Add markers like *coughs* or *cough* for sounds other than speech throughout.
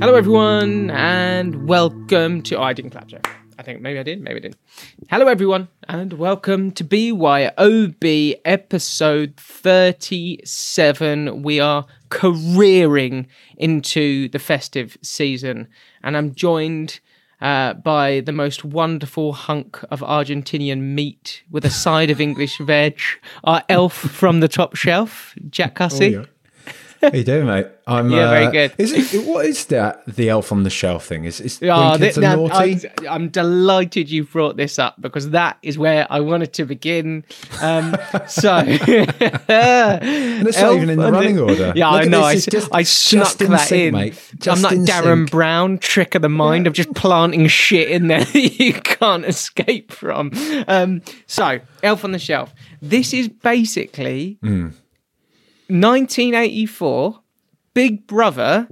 Hello, everyone, and welcome to. Oh, I didn't clap, Joe. I think maybe I did, maybe I didn't. Hello, everyone, and welcome to BYOB episode 37. We are careering into the festive season, and I'm joined uh, by the most wonderful hunk of Argentinian meat with a side of English veg, our elf from the top shelf, Jack Cussy. Oh, yeah. How you doing, mate? I'm Yeah, very uh, good. Is it what is that? The elf on the shelf thing? Is is Oh, th- naughty? I'm, I'm delighted you brought this up because that is where I wanted to begin. Um, so, *laughs* and it's not even in the Elf running and- order. Yeah, Look I know. I, just- I snuck in that sync, in. mate. I'm not Derren sync. Brown, trick of the mind of just planting shit in there *laughs* that you can't escape from. Um, so, Elf on the Shelf. This is basically Hmm. 1984. Big Brother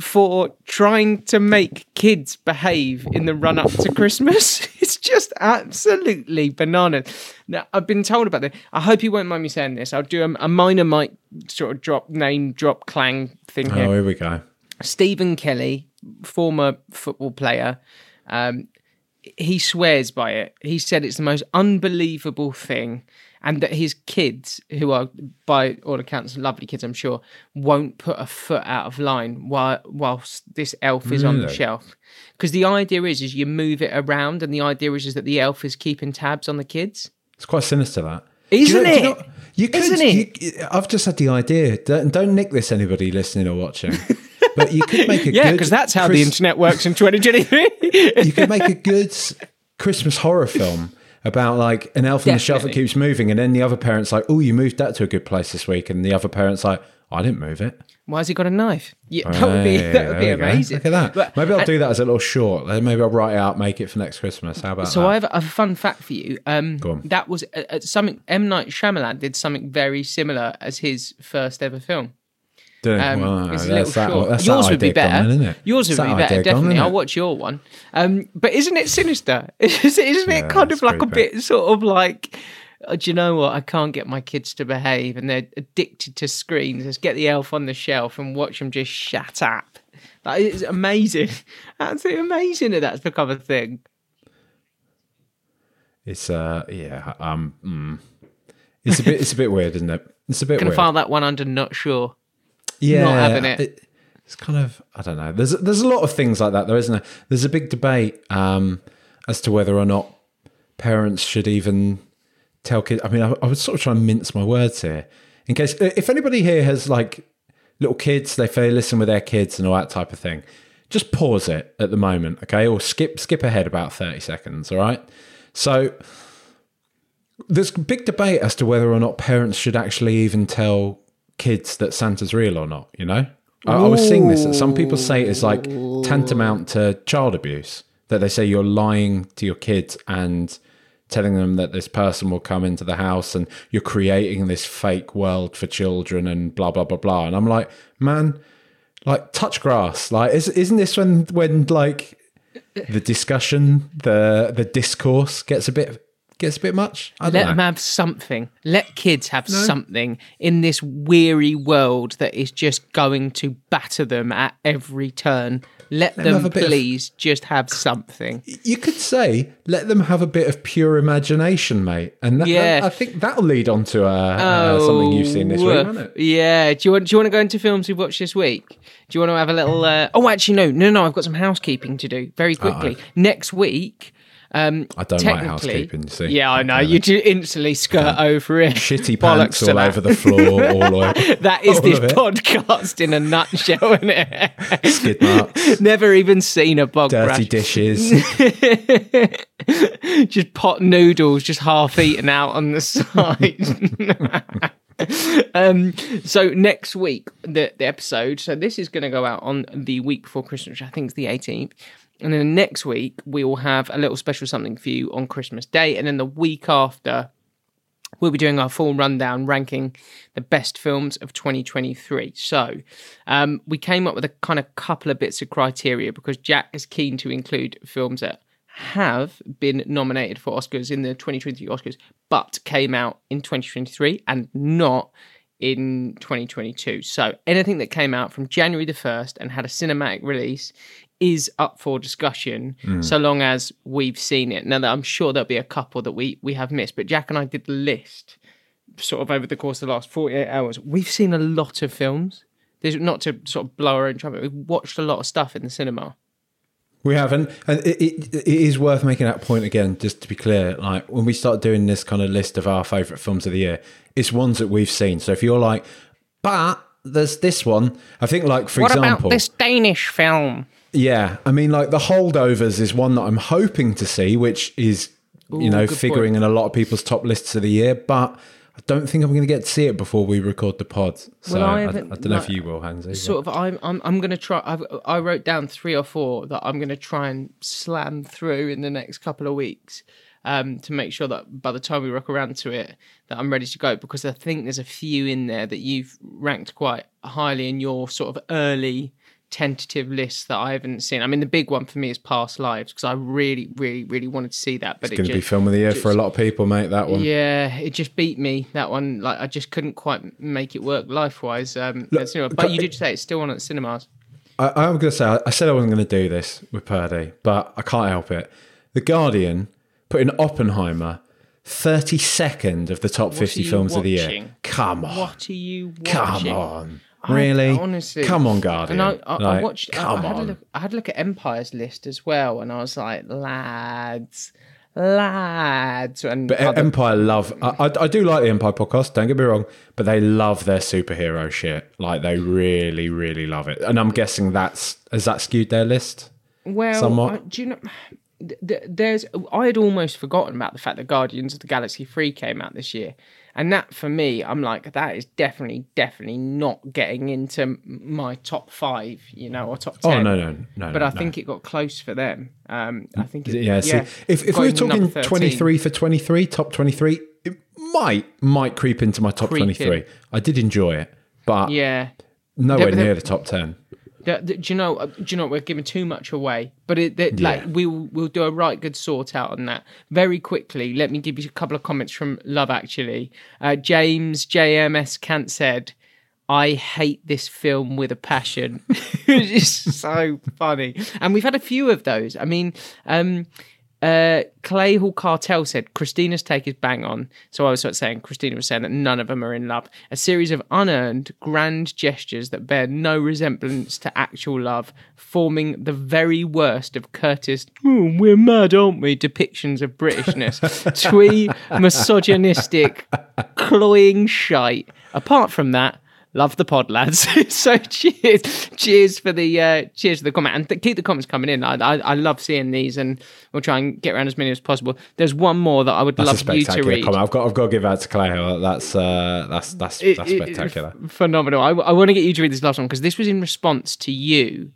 for trying to make kids behave in the run up to Christmas. *laughs* It's just absolutely bananas. Now, I've been told about this. I hope you won't mind me saying this. I'll do a, a minor mic sort of drop, name drop, clang thing here. Oh, here we go. Stephen Kelly, former football player, um, he swears by it. He said it's the most unbelievable thing, and that his kids, who are by all accounts lovely kids, I'm sure, won't put a foot out of line while whilst this elf is on the shelf. Because the idea is, is you move it around, and the idea is, is that the elf is keeping tabs on the kids. It's quite sinister that. Isn't you know- it? you know- You could. Isn't it? you- I've just had the idea. Don't, don't nick this, anybody listening or watching. *laughs* But you could make a Yeah, because that's how the internet works in 2023. you could make a good Christmas horror film about like an elf on the shelf that keeps moving, and then the other parent's like, "Oh, you moved that to a good place this week," and the other parent's like, "I didn't move it." Why has he got a knife? Yeah, that would be that would be we go. amazing. Look at that. But- Maybe I'll and- do that as a little short. Then Maybe I'll write it out, make it for next Christmas. How about So that? I have a fun fact for you. Um, Go on. that was uh, uh, something M Night Shyamalan did something very similar as his first ever film. Do- Um, it's a that's little that- short. that's Yours would be better. then, isn't it? Yours would be better, definitely. I'll watch your one. Um, but isn't it sinister? *laughs* Isn't it Yeah, kind of like a bit sort of like, uh, do you know what? I can't get my kids to behave, and they're addicted to screens. Let's get the elf on the shelf and watch them just shut up. That is amazing. *laughs* Absolutely amazing that that's become a thing. It's uh, yeah, um, mm. it's a bit, it's a bit weird, isn't it? It's a bit weird. file that one under not sure. Yeah, not having it. It's kind of I don't know. There's there's a lot of things like that, though, isn't there? There's a big debate um, as to whether or not parents should even tell kids. I mean, I, I was sort of trying to mince my words here, in case if anybody here has like little kids, they fail listen with their kids and all that type of thing. Just pause it at the moment, okay, or skip skip ahead about thirty seconds. All right. So there's a big debate as to whether or not parents should actually even tell kids that Santa's real or not. You know, I, I was seeing this. Some people say it's like tantamount to child abuse. That they say you're lying to your kids and telling them that this person will come into the house and you're creating this fake world for children and blah blah blah blah. And I'm like, man, like touch grass. Like, is, isn't this when when like the discussion, the the discourse gets a bit gets a bit much? I Let don't them know. have something. Let kids have something in this weary world that is just going to batter them at every turn. Let them them, a bit of- please just have something. You could say, let them have a bit of pure imagination, mate, and that, Yeah. I think that'll lead on to uh, uh, something you've seen this week, woof. won't it? Yeah. Do you want? Do you want to go into films we've watched this week? Do you want to have a little? Uh... Oh, actually, no, no, no. I've got some housekeeping to do very quickly. Next week. Um, I don't like housekeeping. You see, Yeah, I know. You do instantly skirt over it. shitty Bollocks pants all over the floor, *laughs* all over That is this podcast in a nutshell, isn't it? skid marks, *laughs* Never even seen a bog dirty brush. dishes. *laughs* just pot noodles, just half eaten out on the side. um, so next week, the the episode. So this is going to go out on the week before Christmas, which I think is the 18th. And then next week we will have a little special something for you on Christmas Day, and then the week after we'll be doing our full rundown ranking the best films of 2023 so um, we came up with a kind of couple of bits of criteria because jack is keen to include films that have been nominated for oscars in the 2023 oscars but came out in 2023 and not in 2022. So anything that came out from January the 1st and had a cinematic release is up for discussion hmm. so long as we've seen it. Now, that I'm sure there'll be a couple that we, we have missed, but Jack and I did the list sort of over the course of the last 48 hours. We've seen a lot of films. There's not to sort of blow our own trumpet. We've watched a lot of stuff in the cinema. We haven't, and it, it, it is worth making that point again, just to be clear. Like when we start doing this kind of list of our favourite films of the year, it's ones that we've seen. So if you're like, but there's this one, I think like for What example, about this Danish film? Yeah, I mean like the holdovers is one that I'm hoping to see, which is you know figuring point. in a lot of people's top lists of the year, but. I don't think I'm going to get to see it before we record the pod. So Well, I I, I, don't know if you will, Hansi. but- Sort of, I'm, I'm, I'm going to try. I've, I wrote down three or four that I'm going to try and slam through in the next couple of weeks um, to make sure that by the time we rock around to it, that I'm ready to go. Because I think there's a few in there that you've ranked quite highly in your sort of early tentative list that I haven't seen. I mean, the big one for me is Past Lives because I really, really, really wanted to see that, but It's it going to be just, film of the year for a lot of people, mate. That one. yeah, it just beat me that one. Like I just couldn't quite make it work life wise. Um, cinema. but you did say it's still on at cinemas. I, I'm going to say, I said I wasn't going to do this with Purdy, but I can't help it. The Guardian put in Oppenheimer 32nd of the top 50 are you films of the year. Come on. What are you Come on. Really? honestly, Come on, Guardian. And I, I, I Like, watched. I, Come I had on. a look. I had a look at Empire's list as well, and I was like, lads, lads, and But other- Empire love. I, I, I do like the Empire podcast. Don't get me wrong, but they love their superhero shit. Like they really, really love it. And I'm guessing that's has that skewed their list. Well, somewhat. I- do you know? th- th- There's. I had almost forgotten about the fact that Guardians of the Galaxy Three came out this year, and that for me, I'm like, that is definitely, definitely not getting into my top five, you know, or top Oh no, no, no. But no, I no. think it got close for them. Um, I think. It, Yeah, see, if, if were talking 23 for 23, top 23, it might might creep into my top 23. in. I did enjoy it, but Yeah. nowhere Yeah, near the- the top 10. The- the- do you know? uh, Do you know? We're giving too much away, but it, the, Yeah. like we'll we'll do a right good sort out on that very quickly. Let me give you a couple of comments from Love Actually. Uh, James JMS Kant said, "I hate this film with a passion." *laughs* it's so funny, and we've had a few of those. I mean, um, uh, Clay Hall Cartel said Christina's take is bang on. So I was sort of saying Christina was saying that none of them are in love. A series of unearned, grand gestures that bear no resemblance to actual love, forming the very worst of Curtis. "Oh, we're mad, aren't we? Depictions of Britishness, *laughs* twee, misogynistic, cloying shite. Apart from that. Love the pod, lads. *laughs* so cheers, cheers for the uh, cheers for the comment, and th- keep the comments coming in. I, I I love seeing these, and we'll try and get around as many as possible. There's one more that I would That's love you to read. comment. I've got I've got to give that to Clay. Hill. That's uh, that's that's that's it- spectacular. f- phenomenal. I, I want to get you to read this last one because this was in response to you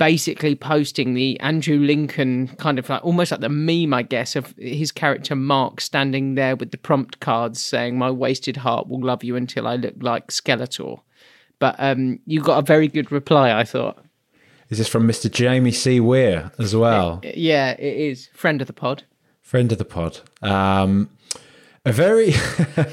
basically posting the Andrew Lincoln kind of like almost like the meme, I guess, of his character Mark standing there with the prompt cards saying, My wasted heart will love you until I look like Skeletor. But um, you got a very good reply, I thought. Is this from Mr. Jamie C. Weir as well? Yeah, it is. Friend of the pod. friend of the pod. Um, a very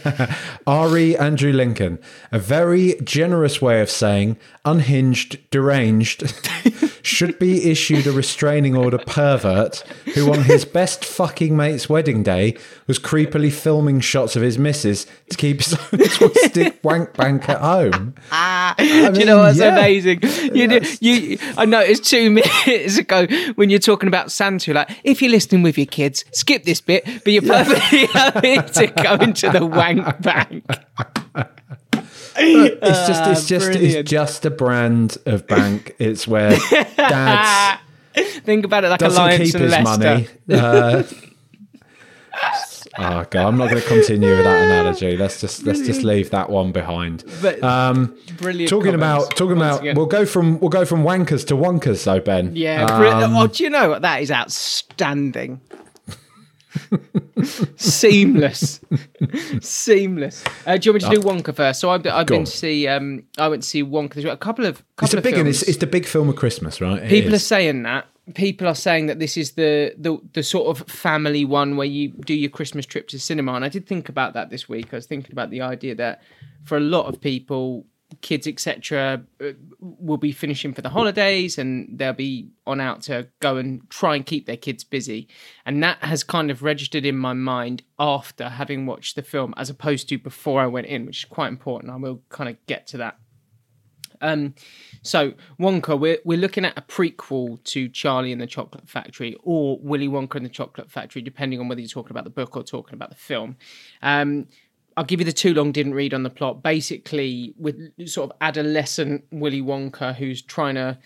*laughs* Ari Andrew Lincoln, a very generous way of saying unhinged, deranged, *laughs* should be issued a restraining order pervert who on his best fucking mate's wedding day was creepily filming shots of his missus to keep his own *laughs* twisted wank bank at home. Ah, do you know what's yeah. amazing? You, do, you, I noticed two minutes ago when you're talking about Santa, like if you're listening with your kids, skip this bit, but you're perfectly happy to go into the wank bank. It's just it's just brilliant. it's just a brand of bank. It's where dads *laughs* Think about it like doesn't Alliance keep his Leicester. money. Uh, oh god, I'm not going to continue with that analogy. Let's just let's just leave that one behind. But Um, brilliant. talking about talking about, again. we'll go from we'll go from wankers to wonkers though, Ben. yeah. Um, oh, do you know what? That is outstanding. *laughs* Seamless, seamless. Uh, do you want me to do Wonka first? So I've, I've been on. to see. Um, I went to see Wonka. There's a couple of couple it's a of big one. films. It's, it's the big film of Christmas, right? It People are saying that. people are saying that this is the, the the sort of family one where you do your Christmas trip to cinema, and I did think about that this week. I was thinking about the idea that for a lot of people, kids etc uh, will be finishing for the holidays and they'll be on out to go and try and keep their kids busy. And that has kind of registered in my mind after having watched the film as opposed to before I went in which is quite important. I will kind of get to that. Um so Wonka we're we're looking at a prequel to Charlie and the Chocolate Factory or Willy Wonka and the Chocolate Factory depending on whether you're talking about the book or talking about the film. Um I'll give you the too long didn't read on the plot. Basically, with sort of adolescent Willy Wonka who's trying to,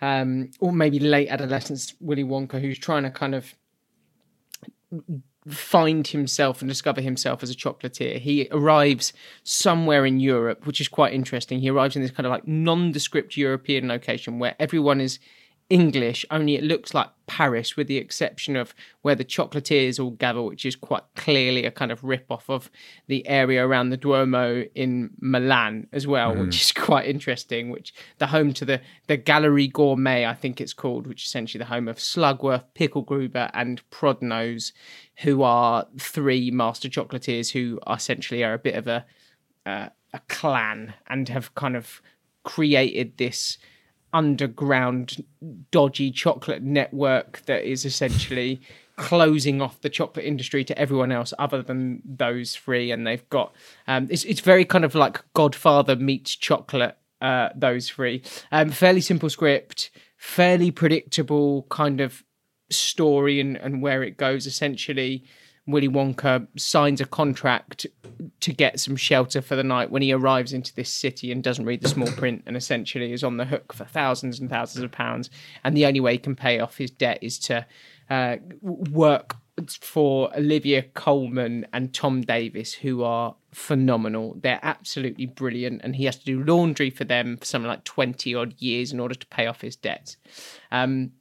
um, or maybe late adolescence Willy Wonka who's trying to kind of find himself and discover himself as a chocolatier. He arrives somewhere in Europe, which is quite interesting. He arrives in this kind of like nondescript European location where everyone is English, only it looks like Paris, with the exception of where the chocolatiers all gather, which is quite clearly a kind of rip off of the area around the Duomo in Milan as well, mm. which is quite interesting. Which the home to the the Gallery Gourmet, I think it's called, which is essentially the home of Slugworth, Picklegruber, and Prodnose, who are three master chocolatiers who essentially are a bit of a uh, a clan and have kind of created this underground dodgy chocolate network that is essentially closing off the chocolate industry to everyone else other than those three. And they've got um, it's, it's very kind of like godfather meets chocolate uh, those three. Um, fairly simple script fairly predictable kind of story and, and where it goes essentially Willy Wonka signs a contract to get some shelter for the night when he arrives into this city and doesn't read the small print and essentially is on the hook for thousands and thousands of pounds. And the only way he can pay off his debt is to uh, work for Olivia Colman and Tom Davis, who are phenomenal. They're absolutely brilliant, and he has to do laundry for them for something like twenty odd years in order to pay off his debts. Um,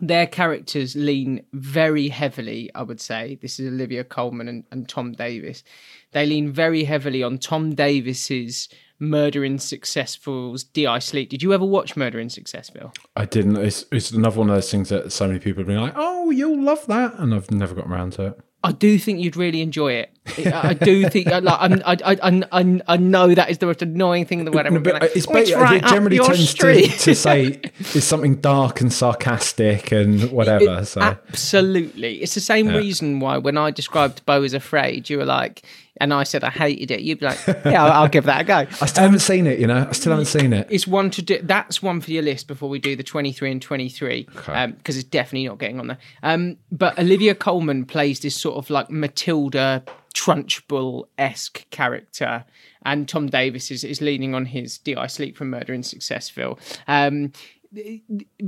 their characters lean very heavily, I would say. This is Olivia Colman and, and Tom Davis. They lean very heavily on Tom Davis's Murder in Successville's D.I. Sleaze. Did you ever watch Murdering Successful? I didn't. It's, it's another one of those things that so many people have been like, oh, you'll love that. And I've never got around to it. I do think you'd really enjoy it. I do think, like, I'm, I, I, I, I know that is the most annoying thing in the world. No, but like, it's, oh, it's right it generally tends to, to, say it's something dark and sarcastic and *laughs* whatever. It, so absolutely, it's the same yeah. reason why when I described Beau Is Afraid, you were like, and I said I hated it, you'd be like, yeah, I'll, I'll give that a go. I still haven't seen it, you know. I still haven't seen it. It's one to do. That's one for your list before we do the twenty three and twenty three, because okay. um, it's definitely not getting on there. Um, but Olivia Colman plays this sort of like Matilda Trunchbull esque character, and Tom Davis is, is leaning on his "D.I. Sleaze from Murder in Successville?" Um,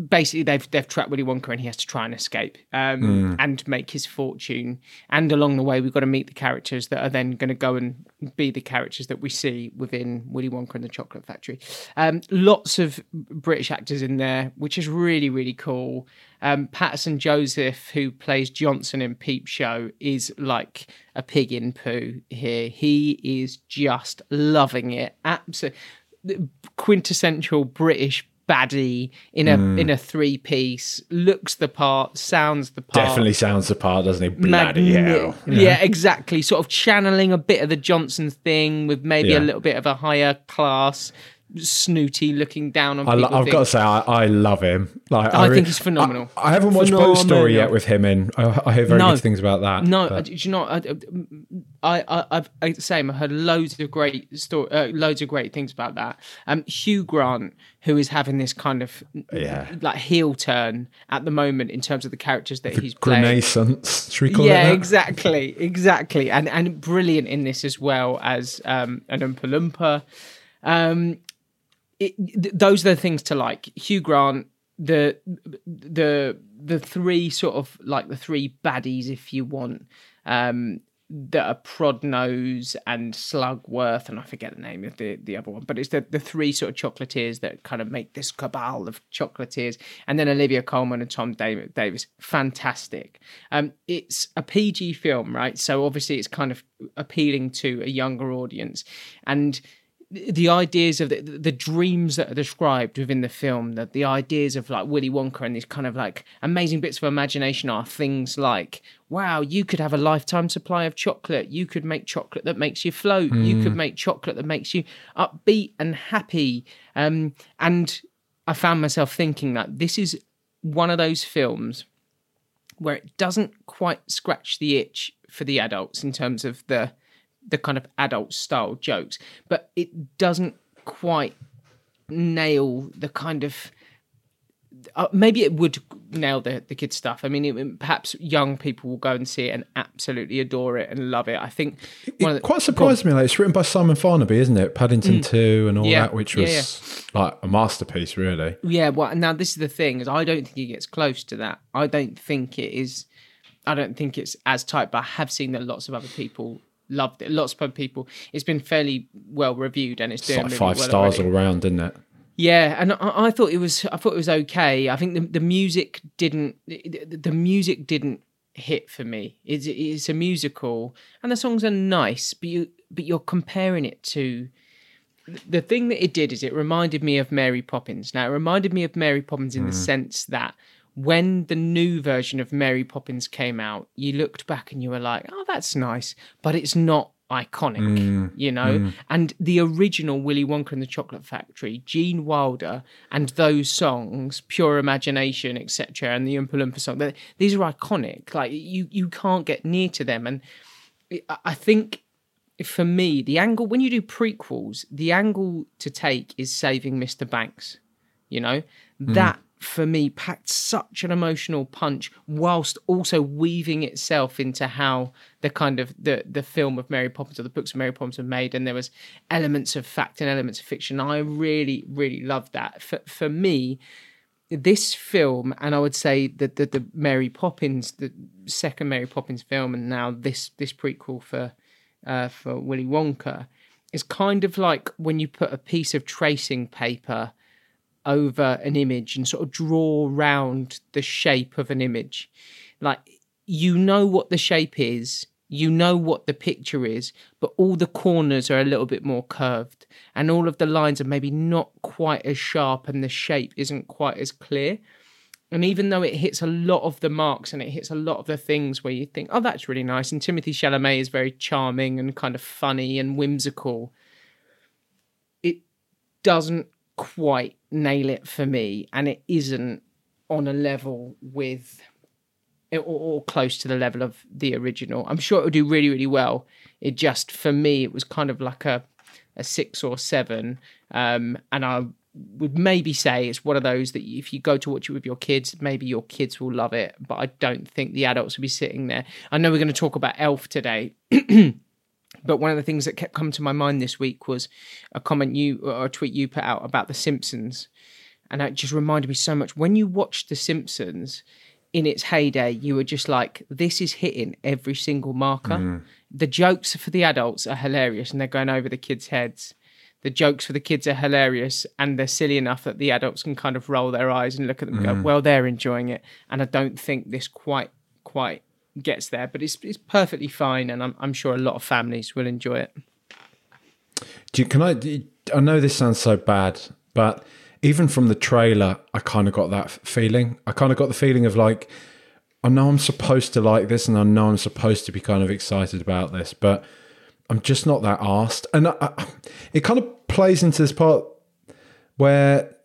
basically they've they've trapped Willy Wonka and he has to try and escape um, mm. and make his fortune. And along the way, we've got to meet the characters that are then going to go and be the characters that we see within Willy Wonka and the Chocolate Factory. Um, lots of British actors in there, which is really really cool. Um, Paterson Joseph, who plays Johnson in Peep Show, is like a pig in poo here. He is just loving it. Absolutely quintessential British baddie in a mm. in a three piece, looks the part, sounds the part. Definitely sounds the part, doesn't he? Bloody Magn- hell. Yeah. yeah. exactly. Sort of channeling a bit of the Johnson thing with maybe yeah. a little bit of a higher class snooty looking down on people. I, have got to say, I, I, love him. Like, I, I think he's phenomenal. I, I haven't watched Phenomenal. Story yet with him in. I, hear very no, good things about that. No, but. do you know? I, I, I've I, same. I heard loads of great story, uh, loads of great things about that. Um, Hugh Grant, who is having this kind of yeah. like heel turn at the moment in terms of the characters that the he's playing. Renaissance, should we call yeah, it? Yeah, exactly, exactly, and and brilliant in this as well as um, an Oompa Loompa. Um, it, th- those are the things to like. Hugh Grant, the the the three sort of like the three baddies, if you want, um, that are Prodnose and Slugworth, and I forget the name of the, the other one, but it's the, the three sort of chocolatiers that kind of make this cabal of chocolatiers. And then Olivia Colman and Tom Davis, fantastic. Um, it's a PG film, right? So obviously it's kind of appealing to a younger audience. And the ideas of the, the dreams that are described within the film, that the ideas of like Willy Wonka and these kind of like amazing bits of imagination are things like, wow, you could have a lifetime supply of chocolate. You could make chocolate that makes you float. You could make chocolate that makes you upbeat and happy. Um, and I found myself thinking that this is one of those films where it doesn't quite scratch the itch for the adults in terms of the the kind of adult style jokes, but it doesn't quite nail the kind of. Uh, maybe it would nail the the kids stuff. I mean, it, perhaps young people will go and see it and absolutely adore it and love it. I think one of It the, quite surprised me. Like it's written by Simon Farnaby, isn't it? Paddington Two and all Mm. Yeah. that, which Yeah, was like a masterpiece, really. Yeah, well, now this is the thing: is I don't think it gets close to that. I don't think it is. I don't think it's as tight, but I have seen that lots of other people loved it. Lots of people. It's been fairly well reviewed, and it's It's doing like really five well stars already. all round, isn't it? Yeah, and I, I thought it was. I thought it was okay. I think the the music didn't. The, the music didn't hit for me. It's it's a musical, and the songs are nice, but you but you're comparing it to. The thing that it did is it reminded me of Mary Poppins. Now it reminded me of Mary Poppins in the mm. sense that when the new version of Mary Poppins came out, you looked back and you were like, "Oh, that's nice," but it's not iconic, mm, you know. Mm. And the original Willy Wonka and the Chocolate Factory, Gene Wilder, and those songs, Pure Imagination, etc., and the Oompa Loompa song, they- these are iconic. Like you, you can't get near to them. And I- I think for me, the angle when you do prequels, the angle to take is saving Mr. Banks. You know mm. that for me packed such an emotional punch, whilst also weaving itself into how the kind of the the film of Mary Poppins or the books of Mary Poppins were made, and there was elements of fact and elements of fiction. I really, really loved that. For for me, this film, and I would say that the, the Mary Poppins, the second Mary Poppins film, and now this this prequel for uh, for Willy Wonka, is kind of like when you put a piece of tracing paper over an image and sort of draw round the shape of an image. Like you know what the shape is, you know what the picture is, but all the corners are a little bit more curved and all of the lines are maybe not quite as sharp and the shape isn't quite as clear. And even though it hits a lot of the marks and it hits a lot of the things where you think, oh, that's really nice, and Timothée Chalamet is very charming and kind of funny and whimsical, it doesn't quite nail it for me, and it isn't on a level with or, or close to the level of the original. I'm sure it would do really, really well. It just for me, it was kind of like a a six or seven, um, and I would maybe say it's one of those that if you go to watch it with your kids, maybe your kids will love it. But I don't think the adults will be sitting there. I know we're going to talk about Elf today. *clears throat* But one of the things that kept coming to my mind this week was a comment you or a tweet you put out about The Simpsons. And it just reminded me so much. When you watch The Simpsons in its heyday, you were just like, this is hitting every single marker. Mm. The jokes for the adults are hilarious and they're going over the kids' heads. The jokes for the kids are hilarious and they're silly enough that the adults can kind of roll their eyes and look at them and go, mm. well, they're enjoying it. And I don't think this quite, quite gets there, but it's it's perfectly fine, and I'm I'm sure a lot of families will enjoy it. Do you, can I? I know this sounds so bad, but even from the trailer, I kind of got that feeling. I kind of got the feeling of like, I know I'm supposed to like this, and I know I'm supposed to be kind of excited about this, but I'm just not that asked. And I, I, it kind of plays into this part where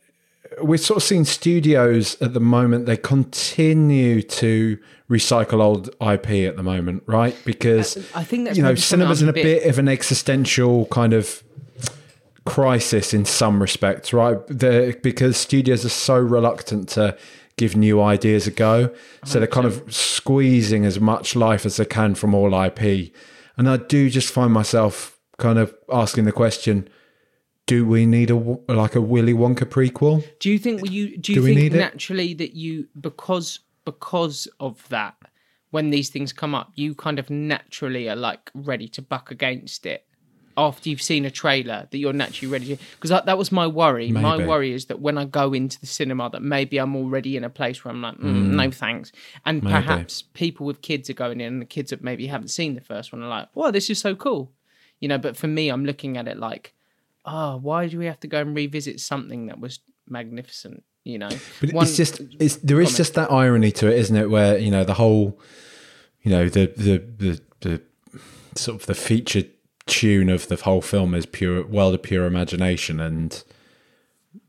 we're sort of seeing studios at the moment. They continue to recycle old IP at the moment, right? Because uh, I think that's you know cinema's in a bit- bit of an existential kind of crisis in some respects, right? because studios are so reluctant to give new ideas a go. So they're kind of squeezing as much life as they can from all IP. And I do just find myself kind of asking the question, do we need a like a Willy Wonka prequel? Do you think you do you Do we think need it? naturally that you because because of that when these things come up you kind of naturally are like ready to buck against it after you've seen a trailer that you're naturally ready to because that, that was my worry. My worry is that when i go into the cinema that maybe i'm already in a place where i'm like mm, no thanks. And perhaps people with kids are going in and the kids that maybe haven't seen the first one are like well this is so cool. You know but for me i'm looking at it like oh, why do we have to go and revisit something that was magnificent? You know, But One- it's just it's there is just that irony to it, isn't it? Where you know the whole, you know the the the, the sort of the featured tune of the whole film is pure world of pure imagination, and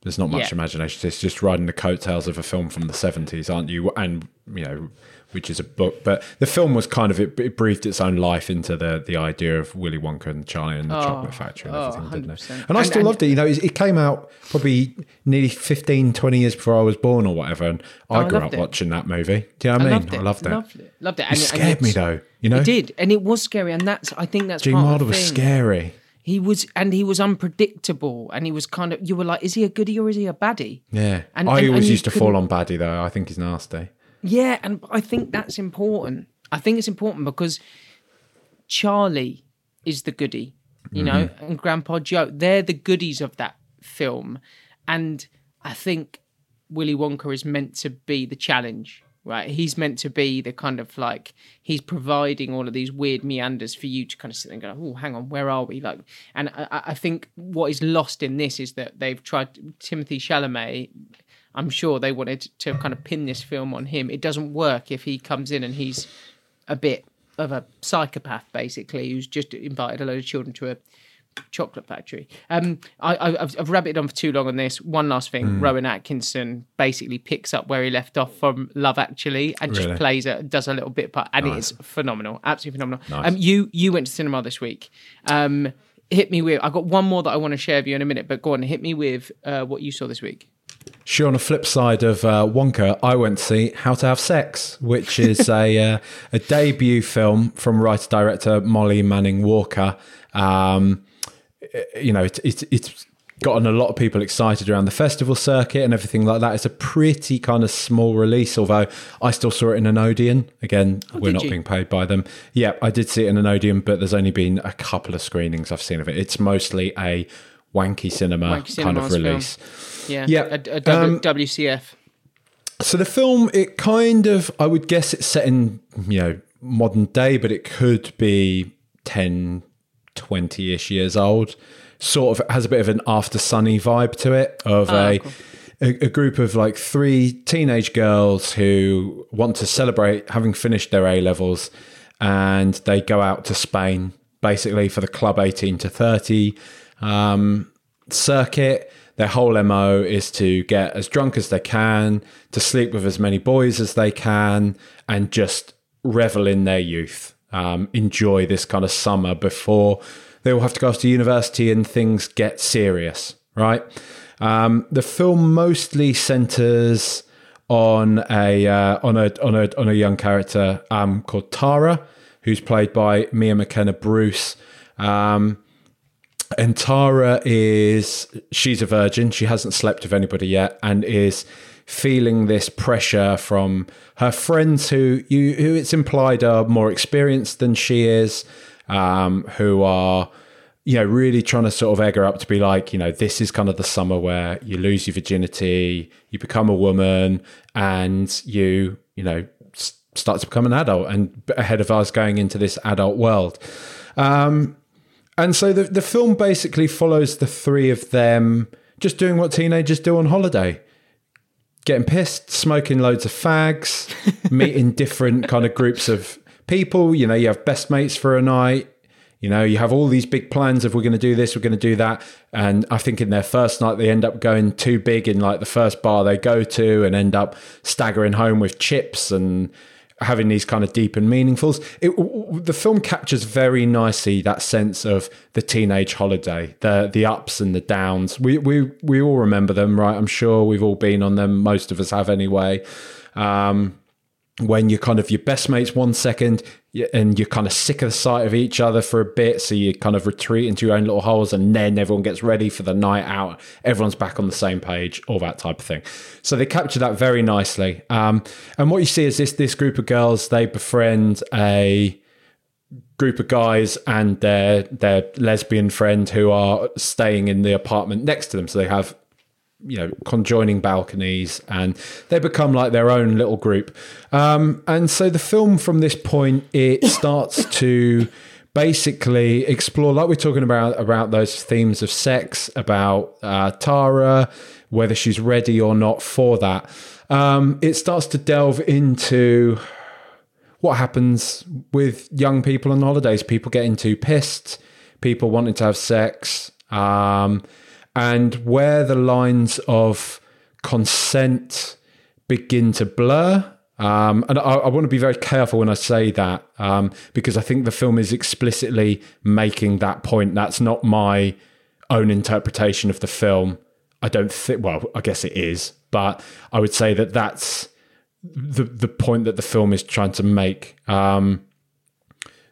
there's not much Yeah. imagination. It's just riding the coattails of a film from the seventies, aren't you? And you know, which is a book, but the film was kind of it, it breathed its own life into the the idea of Willy Wonka and Charlie and the oh, Chocolate Factory and oh, everything, didn't it? 100%. And I still and- loved it. You know, it, it came out probably nearly 15, 20 years before I was born or whatever, and oh, I I grew up it. watching that movie. Do you know what I, mean? loved. I loved it. Loved it. Loved it. It scared and me though. You know, It did, and it was scary, and that's I think that's Gene part of Wilder was scary. He was, and he was unpredictable, and he was kind of. You were like, is he a goodie or is he a baddie? Yeah, And- I and- always and used to fall on Baddie though. I think he's nasty. Yeah, and I think that's important. I think it's important because Charlie is the goodie, you know, Mm-hmm. and Grandpa Joe, they're the goodies of that film. And I think Willy Wonka is meant to be the challenge, right? He's meant to be the kind of like, he's providing all of these weird meanders for you to kind of sit there and go, oh, hang on, where are we? Like, and I, I- think what is lost in this is that they've tried, Timothée Chalamet, I'm sure they wanted to kind of pin this film on him. It doesn't work if he comes in and he's a bit of a psychopath, basically, who's just invited a load of children to a chocolate factory. Um, I, I, I've, I've rabbited on for too long on this. One last thing: Hmm. Rowan Atkinson basically picks up where he left off from Love Actually, and just plays it, does a little bit part, and it is phenomenal, absolutely phenomenal. Nice. Um, you you went to cinema this week. Um, hit me with. I've got one more that I want to share with you in a minute, but go on, hit me with uh, what you saw this week. Sure. On the flip side of uh, Wonka, I went to see How to Have Sex, which is a *laughs* uh, a debut film from writer director Molly Manning Walker. Um, you know, it, it, it's gotten a lot of people excited around the festival circuit and everything like that. It's a pretty kind of small release, although I still saw it in an Odeon. Again, we're Oh, not you? being paid by them. Yeah, I did see it in an Odeon, but there's only been a couple of screenings I've seen of it. It's mostly a wanky cinema Wanky kind of Cinemas film. release. Yeah, Yeah, a, a W- um, WCF. So the film, it kind of, I would guess it's set in, you know, modern day, but it could be 10, 20 ish years old. Sort of has a bit of an after sunny vibe to it of a, cool. a, a group of like three teenage girls who want to celebrate having finished their A levels and they go out to Spain basically for the Club 18 to 30 um, circuit. Their whole MO is to get as drunk as they can, to sleep with as many boys as they can, and just revel in their youth. Um, enjoy this kind of summer before they all have to go off to university and things get serious, right? Um, the film mostly centers on a uh, on a on a on a young character um, called Tara, who's played by Mia McKenna Bruce. Um, and Tara is she's a virgin. She hasn't slept with anybody yet, and is feeling this pressure from her friends who you who it's implied are more experienced than she is, um, who are you know really trying to sort of egg her up to be like you know this is kind of the summer where you lose your virginity, you become a woman, and you you know s- start to become an adult and ahead of us going into this adult world. Um, and so the, the film basically follows the three of them just doing what teenagers do on holiday getting pissed, smoking loads of fags, *laughs* meeting different kind of groups of people. You know, you have best mates for a night. You know, you have all these big plans of we're going to do this, we're going to do that. And I think in their first night, they end up going too big in like the first bar they go to and end up staggering home with chips and having these kind of deep and meaningfuls. It, the film captures very nicely that sense of the teenage holiday, the the ups and the downs. We we we all remember them, right? I'm sure we've all been on them. Most of us have anyway. Um, when you're kind of your best mates one second and you're kind of sick of the sight of each other for a bit so you kind of retreat into your own little holes and then everyone gets ready for the night out. Everyone's back on the same page all that type of thing. So they capture that very nicely. Um, and what you see is this this group of girls they befriend a group of guys and their their lesbian friend who are staying in the apartment next to them. So they have you know conjoining balconies and they become like their own little group um, and so the film from this point it *coughs* starts to basically explore, like we're talking about, about those themes of sex, about uh, Tara, whether she's ready or not for that. Um, it starts to delve into what happens with young people on holidays. People getting too pissed, people wanting to have sex, um, and where the lines of consent begin to blur. Um, and I, I, want to be very careful when I say that um, because I think the film is explicitly making that point. That's not my own interpretation of the film. I don't think. Well, I guess it is, but I would say that that's the the point that the film is trying to make. Um,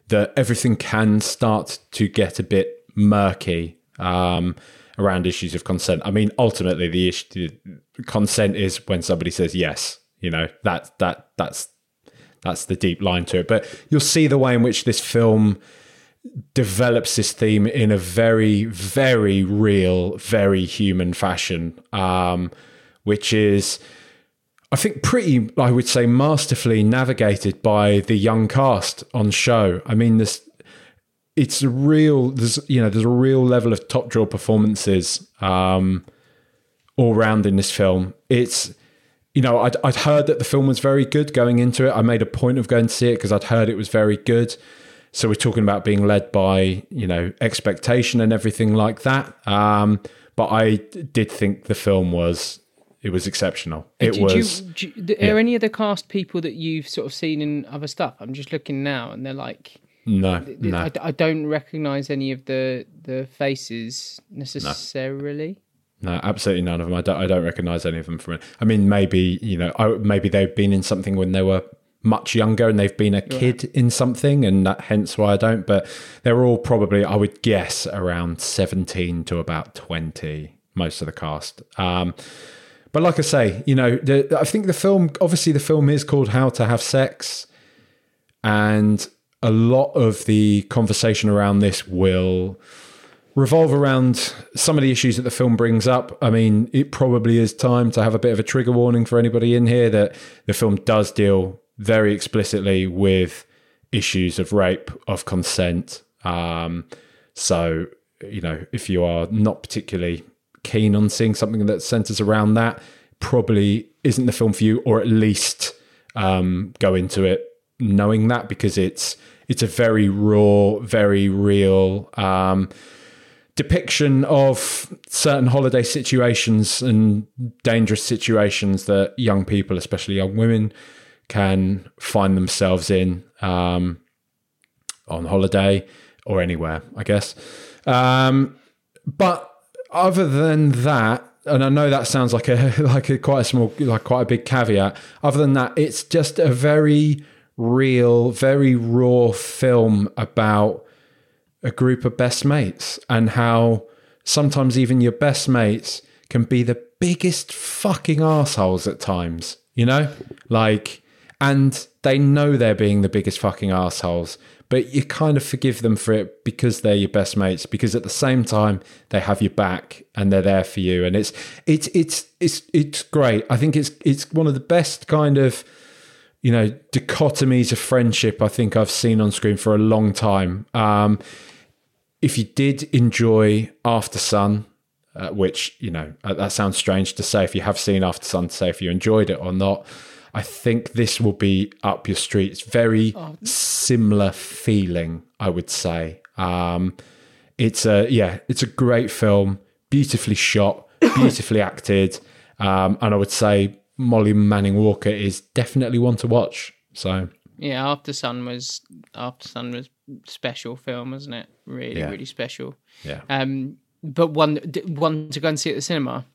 that everything can start to get a bit murky um, around issues of consent. I mean, ultimately, the issue consent is when somebody says yes. You know that that that's that's the deep line to it. But you'll see the way in which this film develops this theme in a very, very real, very human fashion, um, which is, I think, pretty, I would say, masterfully navigated by the young cast on show. I mean, this. It's a real, there's you know, there's a real level of top draw performances um, all round in this film. It's, you know, I'd, I'd heard that the film was very good going into it. I made a point of going to see it because I'd heard it was very good. So we're talking about being led by, you know, expectation and everything like that. Um, but I did think the film was it was exceptional. It Did was. You, do, are any of the cast people that you've sort of seen in other stuff? I'm just looking now, and they're like, no, no. I, I don't recognise any of the the faces necessarily. No, absolutely none of them. I don't. I don't recognise any of them from it. I mean, maybe you know, I, maybe they've been in something when they were much younger and they've been a kid right. in something and that hence why I don't but they're all probably I would guess around 17 to about 20 most of the cast um, but like I say you know the, I think the film obviously the film is called How to Have Sex and a lot of the conversation around this will revolve around some of the issues that the film brings up. I mean, it probably is time to have a bit of a trigger warning for anybody in here that the film does deal very explicitly with issues of rape, of consent. Um, so, you know, if you are not particularly keen on seeing something that centers around that, probably isn't the film for you, or at least um, go into it knowing that because it's it's a very raw, very real um, depiction of certain holiday situations and dangerous situations that young people, especially young women, can find themselves in um, on holiday or anywhere, I guess. Um, but other than that, and I know that sounds like a *laughs* like a quite a small, like quite a big caveat. Other than that, it's just a very real, very raw film about a group of best mates and how sometimes even your best mates can be the biggest fucking assholes at times. You know, like and they know they're being the biggest fucking assholes, but you kind of forgive them for it because they're your best mates. Because at the same time, they have your back and they're there for you, and it's it's it's it's it's great. I think it's it's one of the best kind of you know dichotomies of friendship I think I've seen on screen for a long time. Um, if you did enjoy Aftersun, uh, which you know uh, that sounds strange to say if you have seen Aftersun, to say if you enjoyed it or not. I think this will be up your street. It's very oh. similar feeling, I would say. Um, it's a yeah, it's a great film, beautifully shot, *coughs* beautifully acted, um, and I would say Molly Manning Walker is definitely one to watch. So yeah, Aftersun was Aftersun was special film, wasn't it? Really, yeah. really special. Yeah. Um, but one one to go and see at the cinema.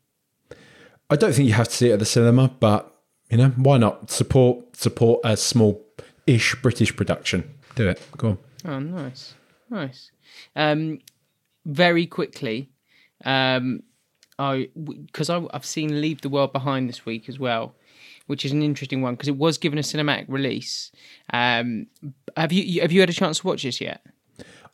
I don't think you have to see it at the cinema, but you know, why not support support a small ish British production? Do it. Go on. Oh, nice, nice. Um, very quickly, um, I because I've seen Leave the World Behind this week as well, which is an interesting one because it was given a cinematic release. Um, have you have you had a chance to watch this yet?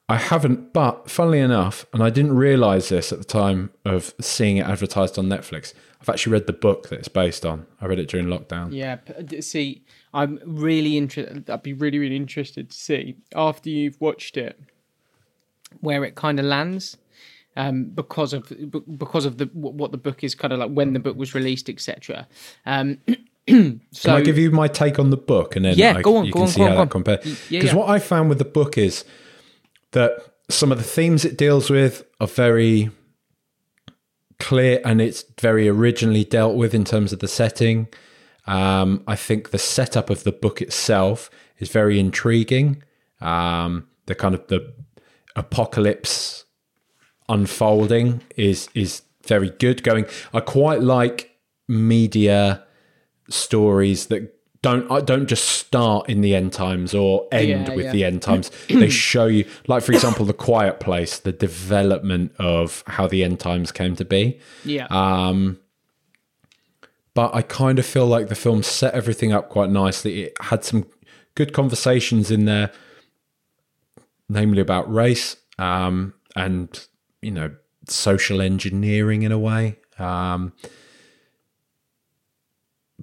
I haven't, but funnily enough, and I didn't realise this at the time of seeing it advertised on Netflix. I've actually read the book that it's based on. I read it during lockdown. Yeah, see, I'm really interested. I'd be really, really interested to see after you've watched it where it kind of lands um, because of because of the what the book is kind of like when the book was released, etc. Um, *clears throat* Can I give you my take on the book, and then Yeah, I, go on, you go can on, see on, how go that compares. Because yeah, yeah. what I found with the book is that some of the themes it deals with are very clear, and it's very originally dealt with in terms of the setting. Um, I think the setup of the book itself is very intriguing. Um, the kind of the apocalypse unfolding is is very good going i quite like media stories that don't uh, don't just start in the end times or end Yeah, with yeah. the end times *clears throat* they show you like for example the quiet place the development of how the end times came to be Yeah, um, but I kind of feel like the film set everything up quite nicely. It had some good conversations in there, namely about race um, and you know social engineering in a way. Um,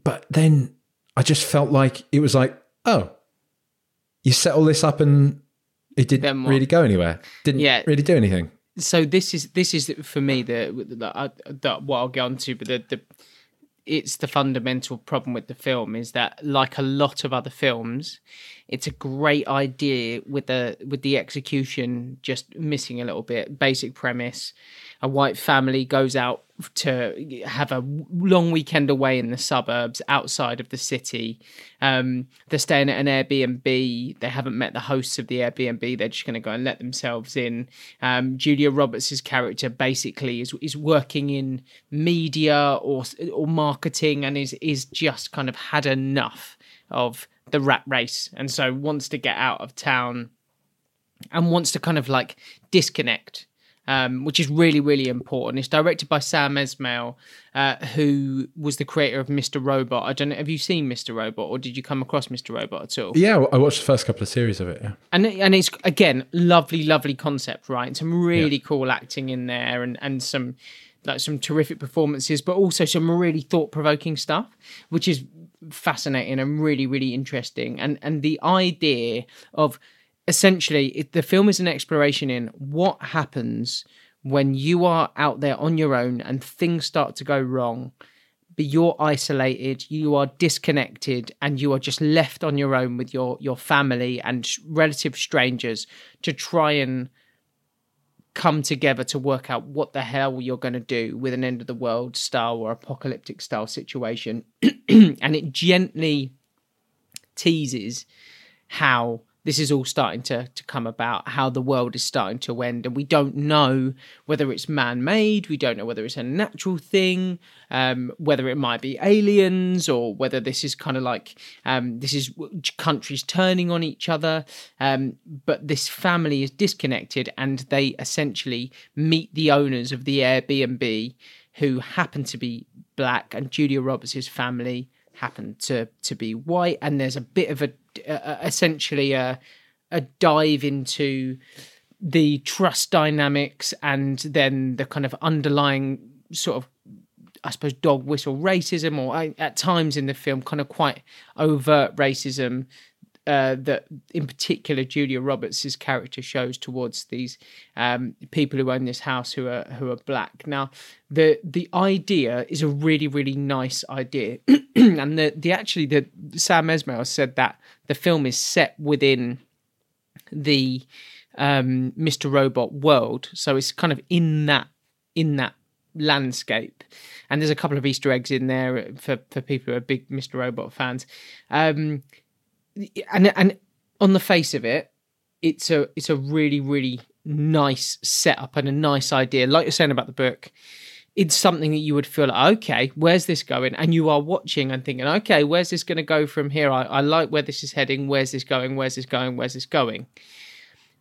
but then I just felt like it was like, oh, you set all this up and it didn't really go anywhere. Didn't Yeah. really do anything. so this is this is for me the, the, uh, the what I'll get onto, but the, the it's the fundamental problem with the film is that like a lot of other films, it's a great idea with the with the execution just missing a little bit. Basic premise: a white family goes out to have a long weekend away in the suburbs outside of the city. Um, they're staying at an Airbnb. They haven't met the hosts of the Airbnb. They're just going to go and let themselves in. Um, Julia Roberts' character basically is is working in media or or marketing and is is just kind of had enough of the rat race and so wants to get out of town and wants to kind of like disconnect, um, which is really, really important. It's directed by Sam Esmail, uh, who was the creator of Mr. Robot. I don't know, have you seen Mr. Robot or did you come across Mr. Robot at all? Yeah, I watched the first couple of series of it. Yeah. And and it's again lovely, lovely concept, right? Some really cool acting in there, and and some like some terrific performances, but also some really thought provoking stuff, which is fascinating and really, really interesting. And and the idea of essentially it, the film is an exploration in what happens when you are out there on your own and things start to go wrong but you're isolated, you are disconnected, and you are just left on your own with your your family and relative strangers to try and come together to work out what the hell you're going to do with an end of the world style or apocalyptic style situation, *clears throat* and it gently teases how this is all starting to, to come about, how the world is starting to end. And we don't know whether it's man made, we don't know whether it's a natural thing, um, whether it might be aliens, or whether this is kind of like um, this is countries turning on each other. Um, but this family is disconnected and they essentially meet the owners of the Airbnb who happen to be black, and Julia Roberts' family happen to to be white. And there's a bit of a, essentially a a dive into the trust dynamics and then the kind of underlying sort of I suppose dog whistle racism or at times in the film kind of quite overt racism uh, that in particular Julia Roberts' character shows towards these um, people who own this house who are who are black. Now, the the idea is a really really nice idea, *clears throat* and the the actually the Sam Esmail said that the film is set within the um, Mr. Robot world, so it's kind of in that in that landscape. And there's a couple of Easter eggs in there for for people who are big Mr. Robot fans. Um, and and on the face of it, it's a it's a really really nice setup and a nice idea. Like you're saying about the book, it's something that you would feel like, okay, where's this going? And you are watching and thinking, okay, where's this going to go from here? I, I like where this is heading. Where's this going? Where's this going? Where's this going?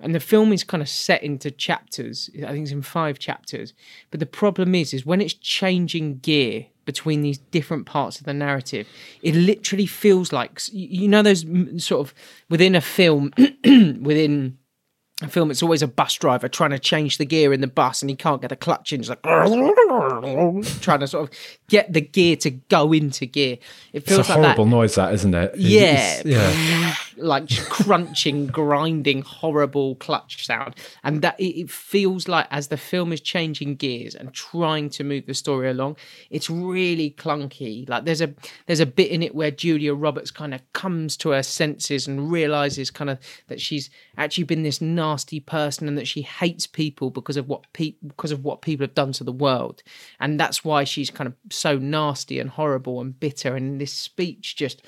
And the film is kind of set into chapters. I think it's in five chapters. But the problem is, is when it's changing gear between these different parts of the narrative, it literally feels like you know those sort of within a film, *clears throat* within a film, it's always a bus driver trying to change the gear in the bus and he can't get the clutch in. He's like *laughs* trying to sort of get the gear to go into gear. It feels It's a like horrible that. noise, that isn't it? Yeah. It's- yeah. *laughs* like crunching, *laughs* grinding, horrible clutch sound, and that it, it feels like as the film is changing gears and trying to move the story along, it's really clunky. Like there's a there's a bit in it where Julia Roberts kind of comes to her senses and realizes kind of that she's actually been this nasty person and that she hates people because of what pe- because of what people have done to the world, and that's why she's kind of so nasty and horrible and bitter. And this speech just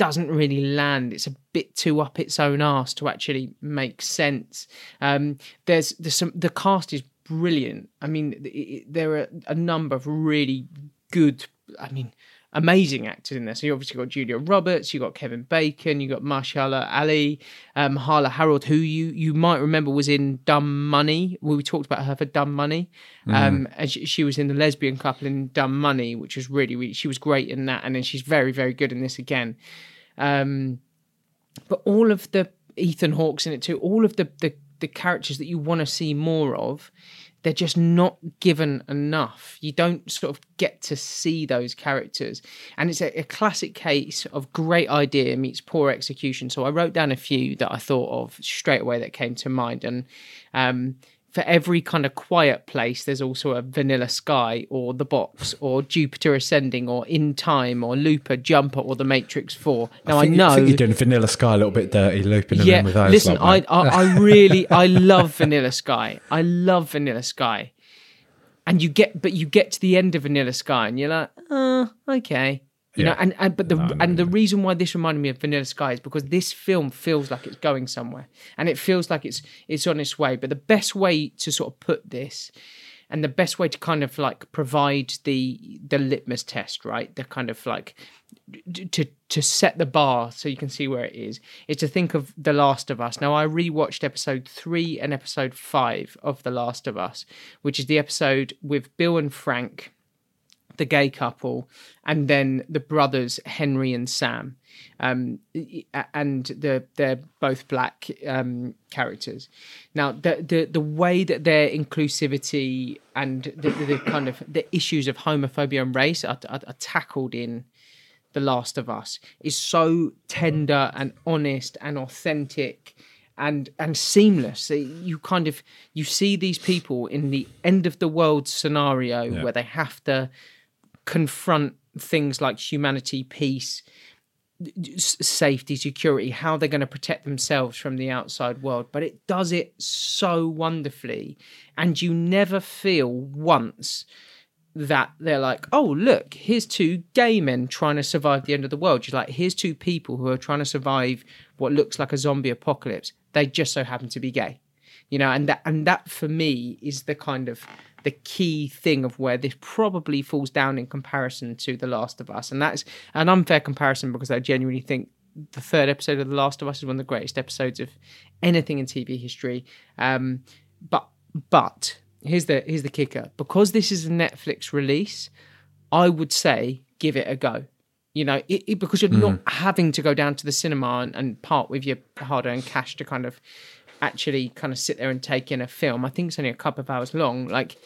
doesn't really land. It's a bit too up its own arse to actually make sense. Um, there's there's some the cast is brilliant. I mean, it, it, there are a number of really good. I mean. Amazing actors in there. So you obviously got Julia Roberts, you got Kevin Bacon, you got Mahershala Ali, um, Myha'la Herrold, who you you might remember was in Dumb Money. We talked about her for Dumb Money. Um, and she, she was in the lesbian couple in Dumb Money, which was really, really she was great in that, and then she's very, very good in this again. Um, but all of the Ethan Hawke's in it too, all of the the, the characters that you want to see more of, they're just not given enough. You don't sort of get to see those characters. And it's a, a classic case of great idea meets poor execution. So I wrote down a few that I thought of straight away that came to mind. And um, for every kind of quiet place, there's also a Vanilla Sky or The Box or Jupiter Ascending or In Time or Looper, Jumper or The Matrix 4. Now I, think, know. I think you're doing Vanilla Sky a little bit dirty, looping them in with those. listen, like, I. I I really I *laughs* love Vanilla Sky. I love Vanilla Sky, and you get but you get to the end of Vanilla Sky and you're like, uh, okay. You know, and, and but the No, no, and the reason why this reminded me of Vanilla Sky is because this film feels like it's going somewhere, and it feels like it's it's on its way. But the best way to sort of put this, and the best way to kind of like provide the the litmus test, right? The kind of like to to set the bar so you can see where it is is to think of The Last of Us. Now I rewatched episode 3 and episode 5 of The Last of Us, which is the episode with Bill and Frank, the gay couple, and then the brothers Henry and Sam. Um, and the, they're both black um, characters. Now, the, the the way that their inclusivity and the, the, the kind of the issues of homophobia and race are, are, are tackled in the Last of Us is so tender and honest and authentic and and seamless. You kind of you see these people in the end of the world scenario where they have to confront things like humanity, peace, safety, security, how they're going to protect themselves from the outside world. But it does it so wonderfully, and you never feel once that they're like, oh, look, here's two gay men trying to survive the end of the world. You're like, here's two people who are trying to survive what looks like a zombie apocalypse. They just so happen to be gay. You know, and that and that for me is the kind of the key thing of where this probably falls down in comparison to The Last of Us. And that's an unfair comparison because I genuinely think the third episode of The Last of Us is one of the greatest episodes of anything in TV history. Um, but but here's the here's the kicker: because this is a Netflix release, I would say give it a go. You know, it, it- because you're not having to go down to the cinema and, and part with your hard-earned cash to kind of actually kind of sit there and take in a film. I think it's only a couple of hours long. Like,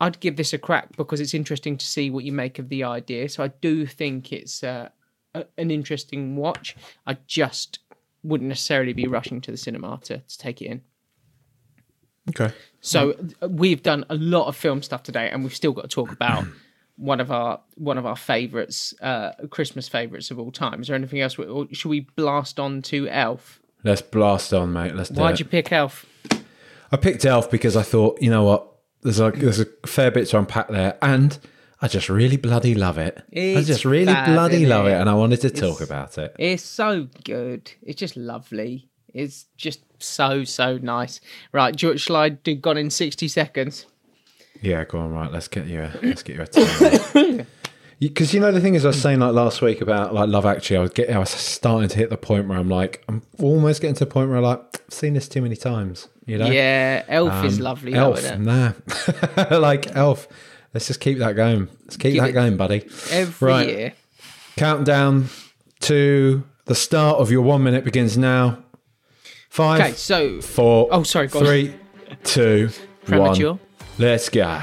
I'd give this a crack because it's interesting to see what you make of the idea. So I do think it's uh, a, an interesting watch. I just wouldn't necessarily be rushing to the cinema to, to take it in. okay. So we've done a lot of film stuff today, and we've still got to talk about *clears throat* one of our one of our favorites, uh, Christmas favorites of all time. Is there anything else? Or should we blast on to Elf? Let's blast on, mate. Let's do Why'd it. you pick Elf? I picked Elf because I thought, you know what, there's a there's a fair bit to unpack there, and I just really bloody love it. I just really fab, bloody love it, it? and I wanted to talk about it. It's so good. It's just lovely. It's just so so nice. Right, George, shall I do Gone in sixty seconds? Yeah, go on, right. Let's get you. A, let's get you a. *laughs* Because you know the thing is, I was saying like last week about like Love Actually, I was getting, I was starting to hit the point where I'm like, I'm almost getting to the point where I'm like, I've seen this too many times. You know, Yeah, Elf is Um, lovely. Elf, nah, *laughs* like Elf. Let's just keep that going. Let's keep Give that going, buddy. Every Right. year. Countdown to the start of your one minute begins now. Five, Okay, so four, Oh, sorry, three, two, Premature. one. Let's go.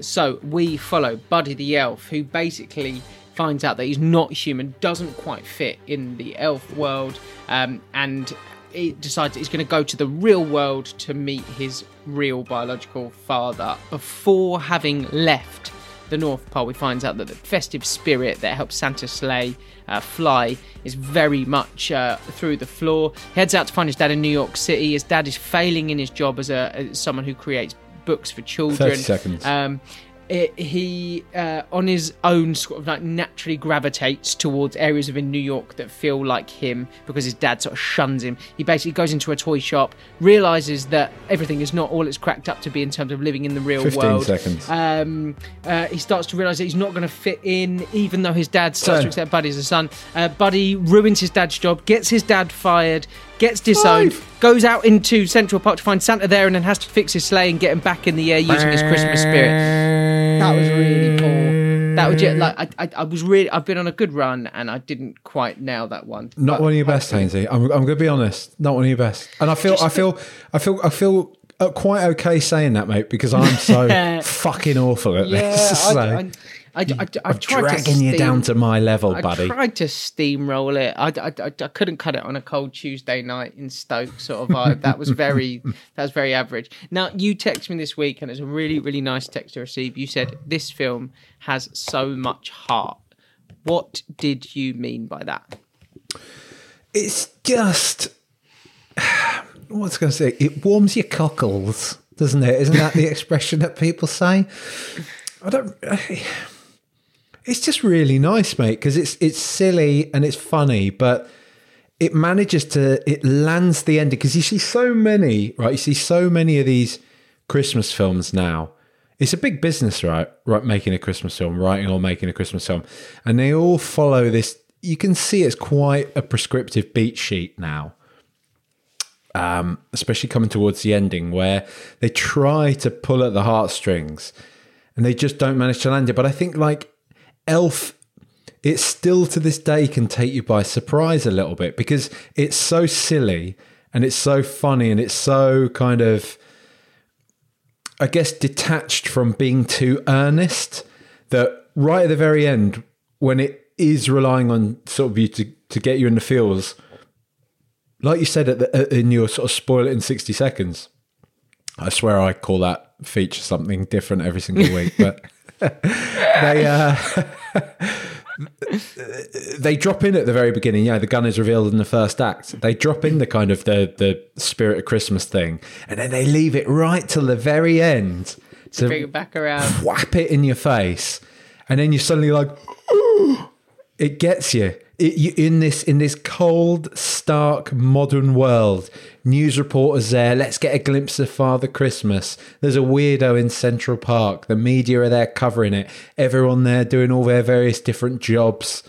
So we follow Buddy the elf, who basically finds out that he's not human, doesn't quite fit in the elf world, um, and he decides he's going to go to the real world to meet his real biological father before having left the North Pole, we finds out that the festive spirit that helps Santa sleigh uh, fly is very much uh, through the floor. He heads out to find his dad in New York City. His dad is failing in his job as a as someone who creates books for children. 30 seconds. Um, it, he uh, on his own sort of like naturally gravitates towards areas of in New York that feel like him because his dad sort of shuns him. He basically goes into a toy shop, realizes that everything is not all it's cracked up to be in terms of living in the real 15 world. seconds. Um, uh, he starts to realize that he's not going to fit in, even though his dad starts Ten. to accept Buddy as a son. Uh, Buddy ruins his dad's job, gets his dad fired, gets disowned, Five. goes out into Central Park to find Santa there, and then has to fix his sleigh and get him back in the air using his Christmas spirit. That was really poor. That was just, like I, I, I was really. I've been on a good run, and I didn't quite nail that one. Not But one of your best, Hainsey. I'm, I'm going to be honest. Not one of your best. And I feel, I feel, I feel, I feel uh, quite okay saying that, mate, because I'm so *laughs* fucking awful at Yeah, this. So *laughs* I, I, I, I, I've tried to dragging you down to my level, I buddy. tried to steamroll it. I, I, I, I couldn't cut it on a cold Tuesday night in Stoke sort of vibe. That was very *laughs* that was very average. Now you text me this week and it's a really really nice text to receive. You said this film has so much heart. What did you mean by that? It's just *sighs* what's going to say. It warms your cockles, doesn't it? Isn't that the *laughs* expression that people say? I don't. *sighs* It's just really nice, mate, because it's it's silly and it's funny, but it manages to it lands the ending because you see so many right. You see so many of these Christmas films now. It's a big business, right? Right, making a Christmas film, writing or making a Christmas film, and they all follow this. You can see it's quite a prescriptive beat sheet now um, especially coming towards the ending, where they try to pull at the heartstrings and they just don't manage to land it. But I think like Elf, it still to this day can take you by surprise a little bit because it's so silly and it's so funny and it's so kind of, I guess, detached from being too earnest that right at the very end, when it is relying on sort of you to, to get you in the feels, like you said the, uh, in your sort of spoil it in 60 seconds i swear i call that feature something different every single week but *laughs* *laughs* they uh *laughs* they drop in at the very beginning yeah the gun is revealed in the first act they drop in the kind of the the spirit of christmas thing and then they leave it right till the very end to Bring it back around. whap it in your face, and then you're suddenly like, *gasps* it gets you. In this in this cold, stark, modern world. News reporters there. Let's get a glimpse of Father Christmas. There's a weirdo in Central Park. The media are there covering it. Everyone there doing all their various different jobs,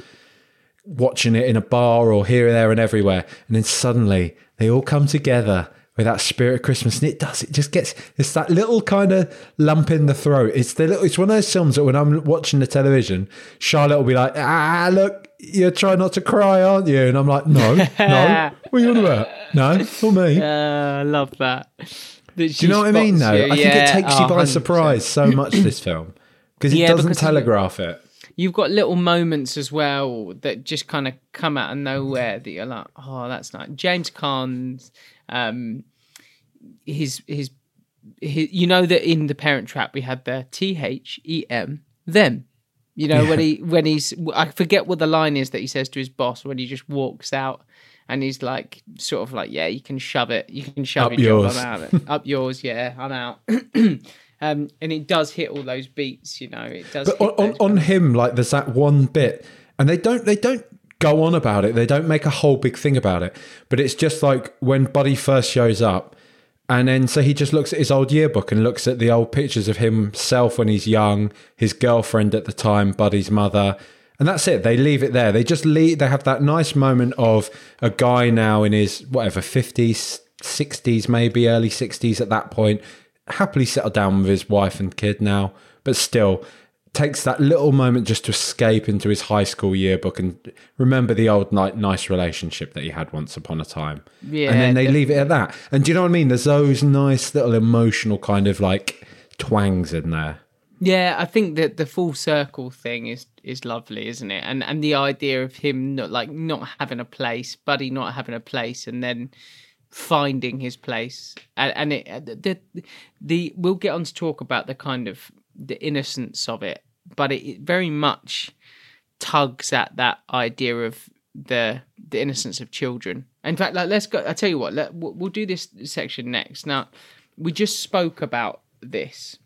watching it in a bar or here, there, and everywhere. And then suddenly they all come together with that spirit of Christmas, and it does. It just gets. It's that little kind of lump in the throat. It's the little. It's one of those films that when I'm watching the television, Charlotte will be like, "Ah, look, you're trying not to cry, aren't you?" And I'm like, "No, no. *laughs* What are you on about? No, not me." *laughs* Uh, I love that. Do you know what I mean? Though I think it takes you by surprise so much. This film because it Yeah, doesn't because- telegraph it. You've got little moments as well that just kind of come out of nowhere that you're like, oh, that's nice. James Caan's, um, his, his, his, you know that in the Parent Trap we had the T H E M them. You know when he when he's I forget what the line is that he says to his boss when he just walks out and he's like sort of like yeah you can shove it you can shove Up your yours. job I'm out up *laughs* yours yeah I'm out *clears throat* um, and it does hit all those beats you know it does But on, on him, like there's that one bit, and they don't they don't go on about it. They don't make a whole big thing about it. But it's just like when Buddy first shows up, and then so he just looks at his old yearbook and looks at the old pictures of himself when he's young, his girlfriend at the time, Buddy's mother. And that's it. They leave it there. They just leave. They have that nice moment of a guy now in his whatever fifties, sixties, maybe early sixties at that point, happily settled down with his wife and kid now, but still takes that little moment just to escape into his high school yearbook and remember the old ni- nice relationship that he had once upon a time. Yeah, and then they leave it at that. And do you know what I mean? There's those nice little emotional kind of like twangs in there. Yeah, I think that the full circle thing is is lovely, isn't it? And and the idea of him not like not having a place, Buddy not having a place, and then finding his place, and, and it uh, the, the the we'll get on to talk about the kind of the innocence of it, but it, very much tugs at that idea of the the innocence of children. In fact, like let's go. I tell you what, let, we'll, do this section next. Now, we just spoke about this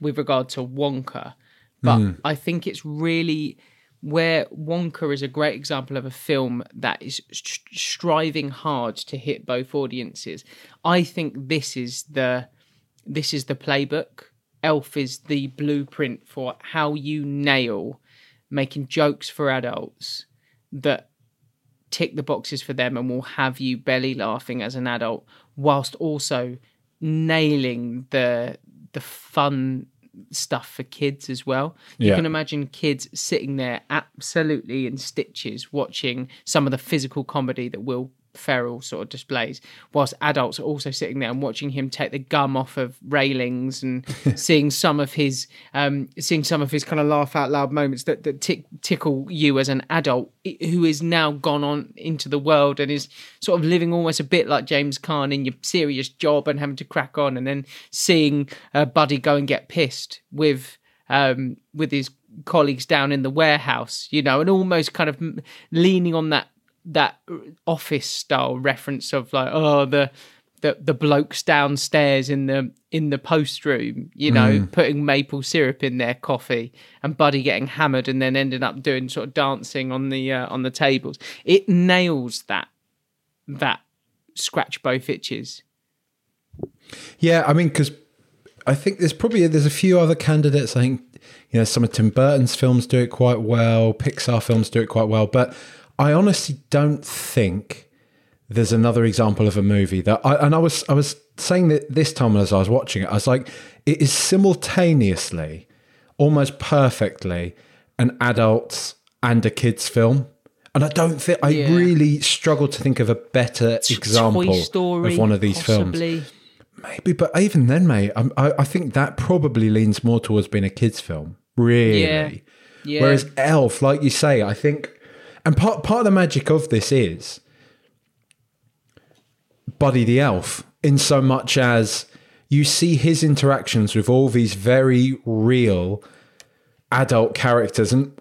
with regard to Wonka, but mm. I think it's really where Wonka is a great example of a film that is st- striving hard to hit both audiences. I think this is the this is the playbook. Elf is the blueprint for how you nail making jokes for adults that tick the boxes for them and will have you belly laughing as an adult whilst also nailing the the fun stuff for kids as well. You Yeah. can imagine kids sitting there absolutely in stitches watching some of the physical comedy that Will Ferrell sort of displays, whilst adults are also sitting there and watching him take the gum off of railings and *laughs* seeing some of his um, seeing some of his kind of laugh out loud moments that, that tick, tickle you as an adult who is now gone on into the world and is sort of living almost a bit like James Caan in your serious job and having to crack on and then seeing uh, Buddy go and get pissed with um, with his colleagues down in the warehouse, you know, and almost kind of leaning on that that office style reference of like, oh, the the the blokes downstairs in the in the post room, you know, putting maple syrup in their coffee, and Buddy getting hammered, and then ending up doing sort of dancing on the uh, on the tables. It nails that that scratch both itches. Yeah, I mean, because I think there's probably there's a few other candidates. I think you know some of Tim Burton's films do it quite well. Pixar films do it quite well, but I honestly don't think there's another example of a movie that I and I was I was saying that this time as I was watching it, I was like, it is simultaneously, almost perfectly, an adults and a kids film. And I don't think I Yeah. really struggle to think of a better example Story, of one of these films. Maybe, but even then, mate, I, I think that probably leans more towards being a kids' film, really. Yeah. Yeah. Whereas Elf, like you say, I think, and part part of the magic of this is Buddy the Elf, in so much as you see his interactions with all these very real adult characters, and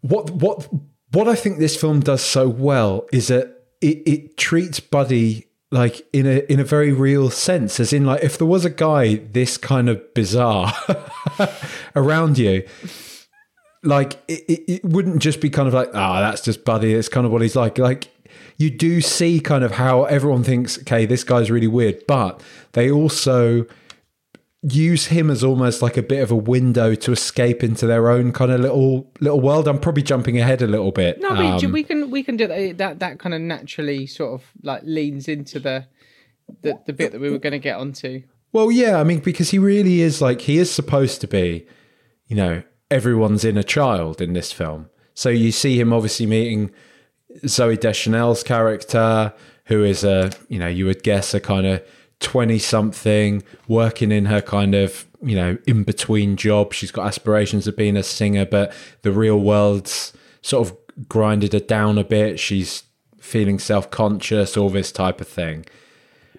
what what what I think this film does so well is that it, it treats Buddy like in a in a very real sense, as in like if there was a guy this kind of bizarre *laughs* around you, like it, it, it wouldn't just be kind of like ah that's just Buddy. It's kind of what he's like. Like you do see kind of how everyone thinks, okay, this guy's really weird, but they also use him as almost like a bit of a window to escape into their own kind of little little world. I'm probably jumping ahead a little bit. No, but Um, we can we can do that. That that kind of naturally sort of like leans into the the, the bit that we were going to get onto. Well, yeah, I mean, because he really is like he is supposed to be, you know, everyone's inner child in this film. So you see him obviously meeting Zooey Deschanel's character, who is a, you know, you would guess a kind of twenty something working in her kind of, you know, in between job. She's got aspirations of being a singer, but the real world's sort of grinded her down a bit. She's feeling self conscious, all this type of thing.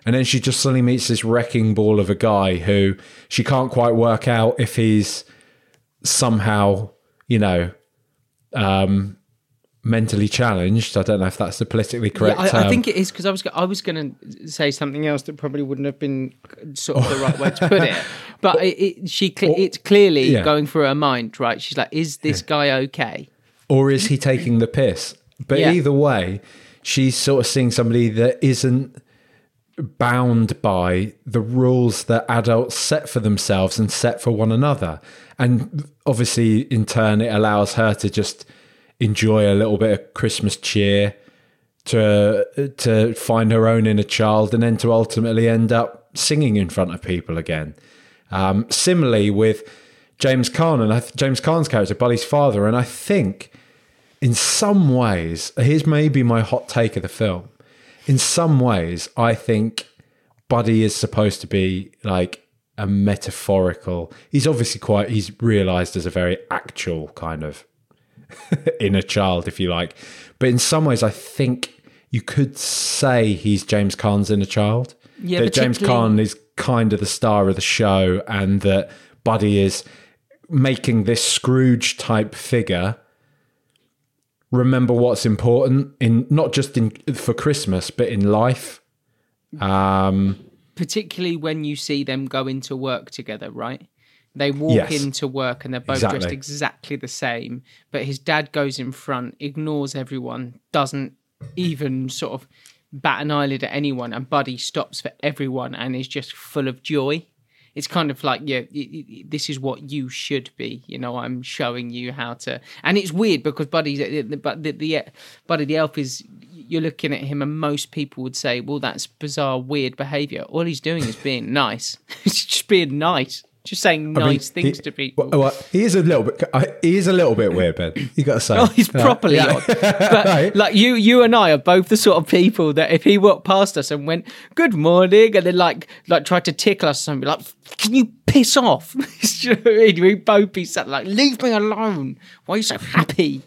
And then she just suddenly meets this wrecking ball of a guy who she can't quite work out if he's somehow, you know, um, mentally challenged. I don't know if that's the politically correct Yeah, I, term. I think it is because I was I was going to say something else that probably wouldn't have been sort of the right way to put it. *laughs* *laughs* But it, it, she cle it's clearly yeah. going through her mind, right? She's like, "Is this guy okay?" or is he taking the piss? But Yeah. either way, she's sort of seeing somebody that isn't bound by the rules that adults set for themselves and set for one another. And obviously, in turn, it allows her to just enjoy a little bit of Christmas cheer, to to find her own inner child, and then to ultimately end up singing in front of people again. Um, similarly, with James Caan and th- James Caan's character, Buddy's father, and I think in some ways, here's maybe my hot take of the film. In some ways, I think Buddy is supposed to be like a metaphorical. He's obviously quite. He's realised as a very actual kind of *laughs* inner child, if you like. But in some ways, I think you could say he's James Caan's inner child. Yeah, that James Caan is kind of the star of the show, and that Buddy is making this Scrooge type figure remember what's important in not just in for Christmas, but in life. Um, particularly when you see them go into work together, right? They walk Yes. into work and they're both dressed Exactly. exactly the same, but his dad goes in front, ignores everyone, doesn't even sort of bat an eyelid at anyone, and Buddy stops for everyone and is just full of joy. It's kind of like, yeah, y- y- this is what you should be. You know, I'm showing you how to. And it's weird because Buddy's, but the, the Buddy the elf is. You're looking at him, and most people would say, "Well, that's bizarre, weird behavior. All he's doing is being *laughs* nice. He's just being nice, just saying I mean, nice things he- to people. Well, well, he is a little bit. He is a little bit weird, Ben. You got to say. *laughs* Oh, he's Like, properly yeah. odd. *laughs* But Right. like you, you and I are both the sort of people that if he walked past us and went "Good morning," and then like like tried to tickle us or something, like "Can you piss off?" Do you know I mean? We'd both be sat like, "Leave me alone! Why are you so happy?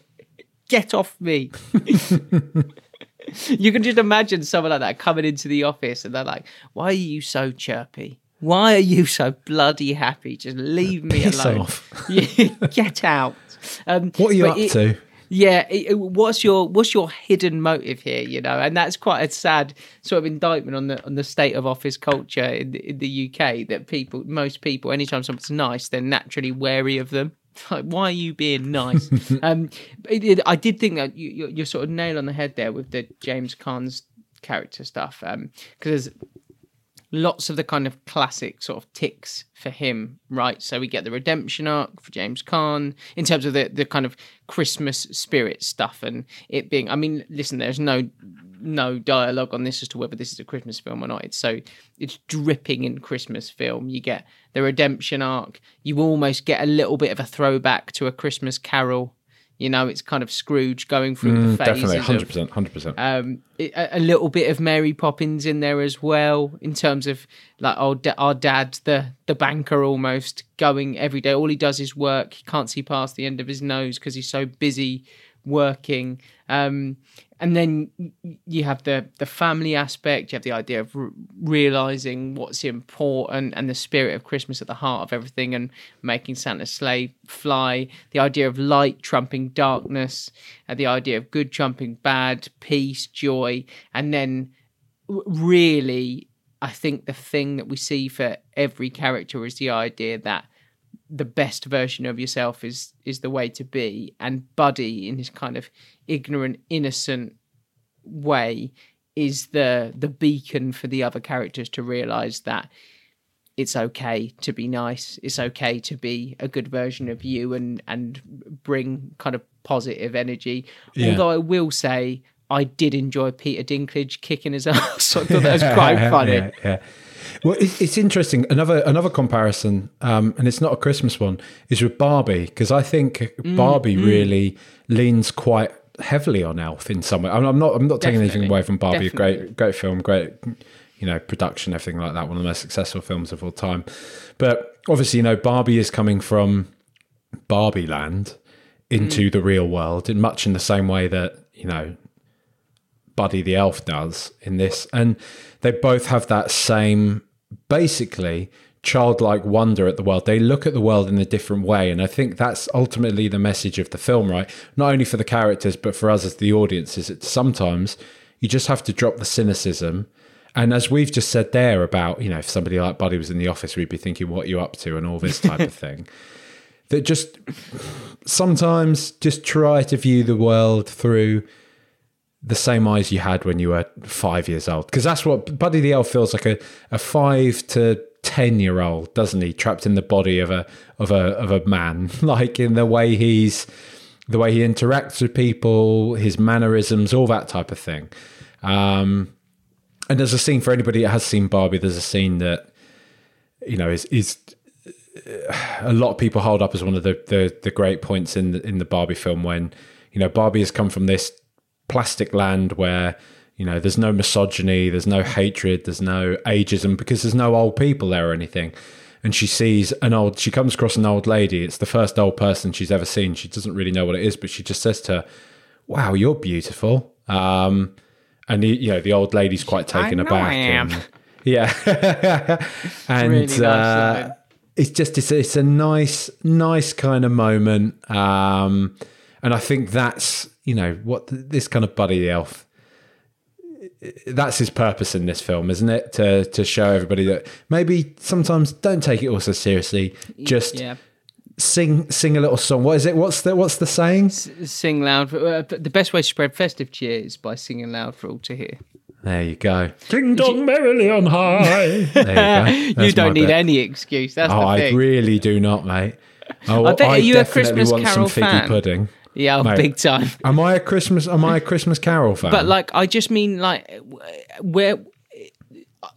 Get off me!" *laughs* you can just imagine someone like that coming into the office and they're like, "Why are you so chirpy?" Why are you so bloody happy? Just leave me Piss alone. off. *laughs* Get out. Um, What are you up it- to? yeah, it- it- what's your what's your hidden motive here? You know, and that's quite a sad sort of indictment on the on the state of office culture in the, in the UK. That people, most people, anytime someone's nice, they're naturally wary of them. *laughs* Like, why are you being nice? *laughs* um, I did think that you, you're, you're sort of nail on the head there with the James Caan's character stuff, because lots of the kind of classic sort of ticks for him, right? So we get the redemption arc for James Caan in terms of the the kind of Christmas spirit stuff and it being. I mean, listen, there's no no dialogue on this as to whether this is a Christmas film or not. It's so it's dripping in Christmas film. You get the redemption arc. You almost get a little bit of a throwback to a Christmas Carol. You know, it's kind of Scrooge going through the phases Definitely, hundred percent, hundred percent. um, it- a, a little bit of Mary Poppins in there as well, in terms of like our, da- our dad, the the banker, almost going every day. All he does is work. He can't see past the end of his nose because he's so busy working. Um, and then you have the the family aspect. You have the idea of r- realizing what's important and the spirit of Christmas at the heart of everything, and making Santa's sleigh fly. The idea of light trumping darkness, and the idea of good trumping bad, peace, joy, and then really, I think the thing that we see for every character is the idea that the best version of yourself is is the way to be and buddy in his kind of ignorant innocent way is the the beacon for the other characters to realize that it's okay to be nice it's okay to be a good version of you and and bring kind of positive energy Yeah. although i will say i did enjoy peter dinklage kicking his *laughs* ass i thought that was quite *laughs* funny yeah, yeah. Well, it, it's interesting. Another another comparison, um, and it's not a Christmas one, is with Barbie because I think Mm, Barbie really leans quite heavily on Elf in some way. I'm, I'm not. I'm not taking anything away from Barbie. A Definitely. great, great film, great, you know, production, everything like that. One of the most successful films of all time. But obviously, you know, Barbie is coming from Barbie Land into the real world in much in the same way that you know Buddy the Elf does in this. And they both have that same, basically, childlike wonder at the world. They look at the world in a different way. And I think that's ultimately the message of the film, right? Not only for the characters, but for us as the audience, is that sometimes you just have to drop the cynicism. And as we've just said there about, you know, if somebody like Buddy was in the office, we'd be thinking, what are you up to? And all this type of *laughs* thing. That just sometimes just try to view the world through the same eyes you had when you were five years old. Because that's what Buddy the Elf feels like a, a five to ten year old, doesn't he? Trapped in the body of a of a of a man, *laughs* like in the way he's the way he interacts with people, his mannerisms, all that type of thing. Um, and there's a scene for anybody that has seen Barbie. There's a scene that you know is is a lot of people hold up as one of the the, the great points in the, in the Barbie film when you know Barbie has come from this plastic land where you know there's no misogyny, there's no hatred, there's no ageism because there's no old people there or anything. and she sees an old. She comes across an old lady. It's the first old person she's ever seen. She doesn't really know what it is, but she just says to her, "Wow, you're beautiful." Um, and the, you know the old lady's quite taken I know aback. I am. And, *laughs* yeah, *laughs* and really nice, uh, it's just it's, it's a nice nice kind of moment um and i think that's you know what this kind of buddy elf that's his purpose in this film isn't it to to show everybody that maybe sometimes don't take it all so seriously just Yeah. sing sing a little song what is it what's the what's the saying S- Sing loud. Uh, the best way to spread festive cheer is by singing loud for all to hear. there you go ding dong merrily on high *laughs* there you go *laughs* you don't need bit. any excuse. That's oh the i really do not mate oh, I bet are you a Christmas want Carol some figgy fan? pudding yeah, Mate. big time. Am I a Christmas? Am I a Christmas Carol fan? But like, I just mean like, where.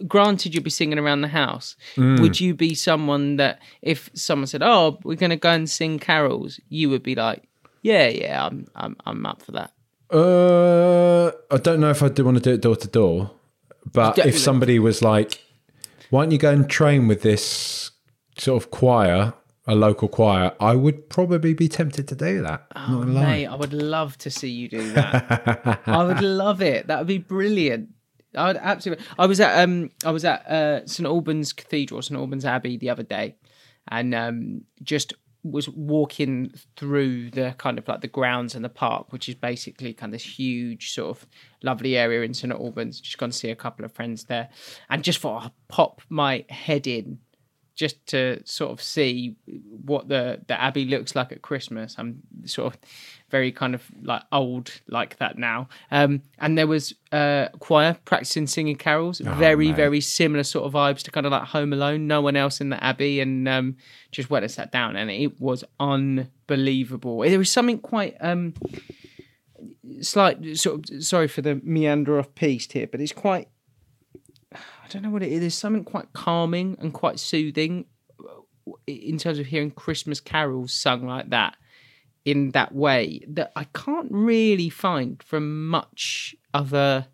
Granted, you'd be singing around the house. Mm. Would you be someone that, if someone said, "Oh, we're going to go and sing carols," you would be like, "Yeah, yeah, I'm, I'm, I'm up for that." uh, I don't know if I do want to do it door to door. But if somebody was like, "Why don't you go and train with this sort of choir, a local choir?" I would probably be tempted to do that. Not. Mate, I would love to see you do that. I would *laughs* love it. That would be brilliant. I would absolutely. I was at um I was at uh, St Albans Cathedral, St Albans Abbey the other day, and um just was walking through the kind of like the grounds and the park, which is basically kind of this huge sort of lovely area in St Albans. Just gone to see a couple of friends there, and just thought I'd pop my head in just to sort of see what the the abbey looks like at Christmas. I'm sort of very kind of like old like that now. Um, and there was uh, choir practicing singing carols, very mate. very similar sort of vibes to kind of like Home Alone. No one else in the abbey, and um, just went and sat down, and it was unbelievable. There was something quite um, slight sort of sorry for the meander of piece here, but it's quite don't know what it is. There's something quite calming and quite soothing uh, in terms of hearing Christmas carols sung like that in that way that I can't really find from much other.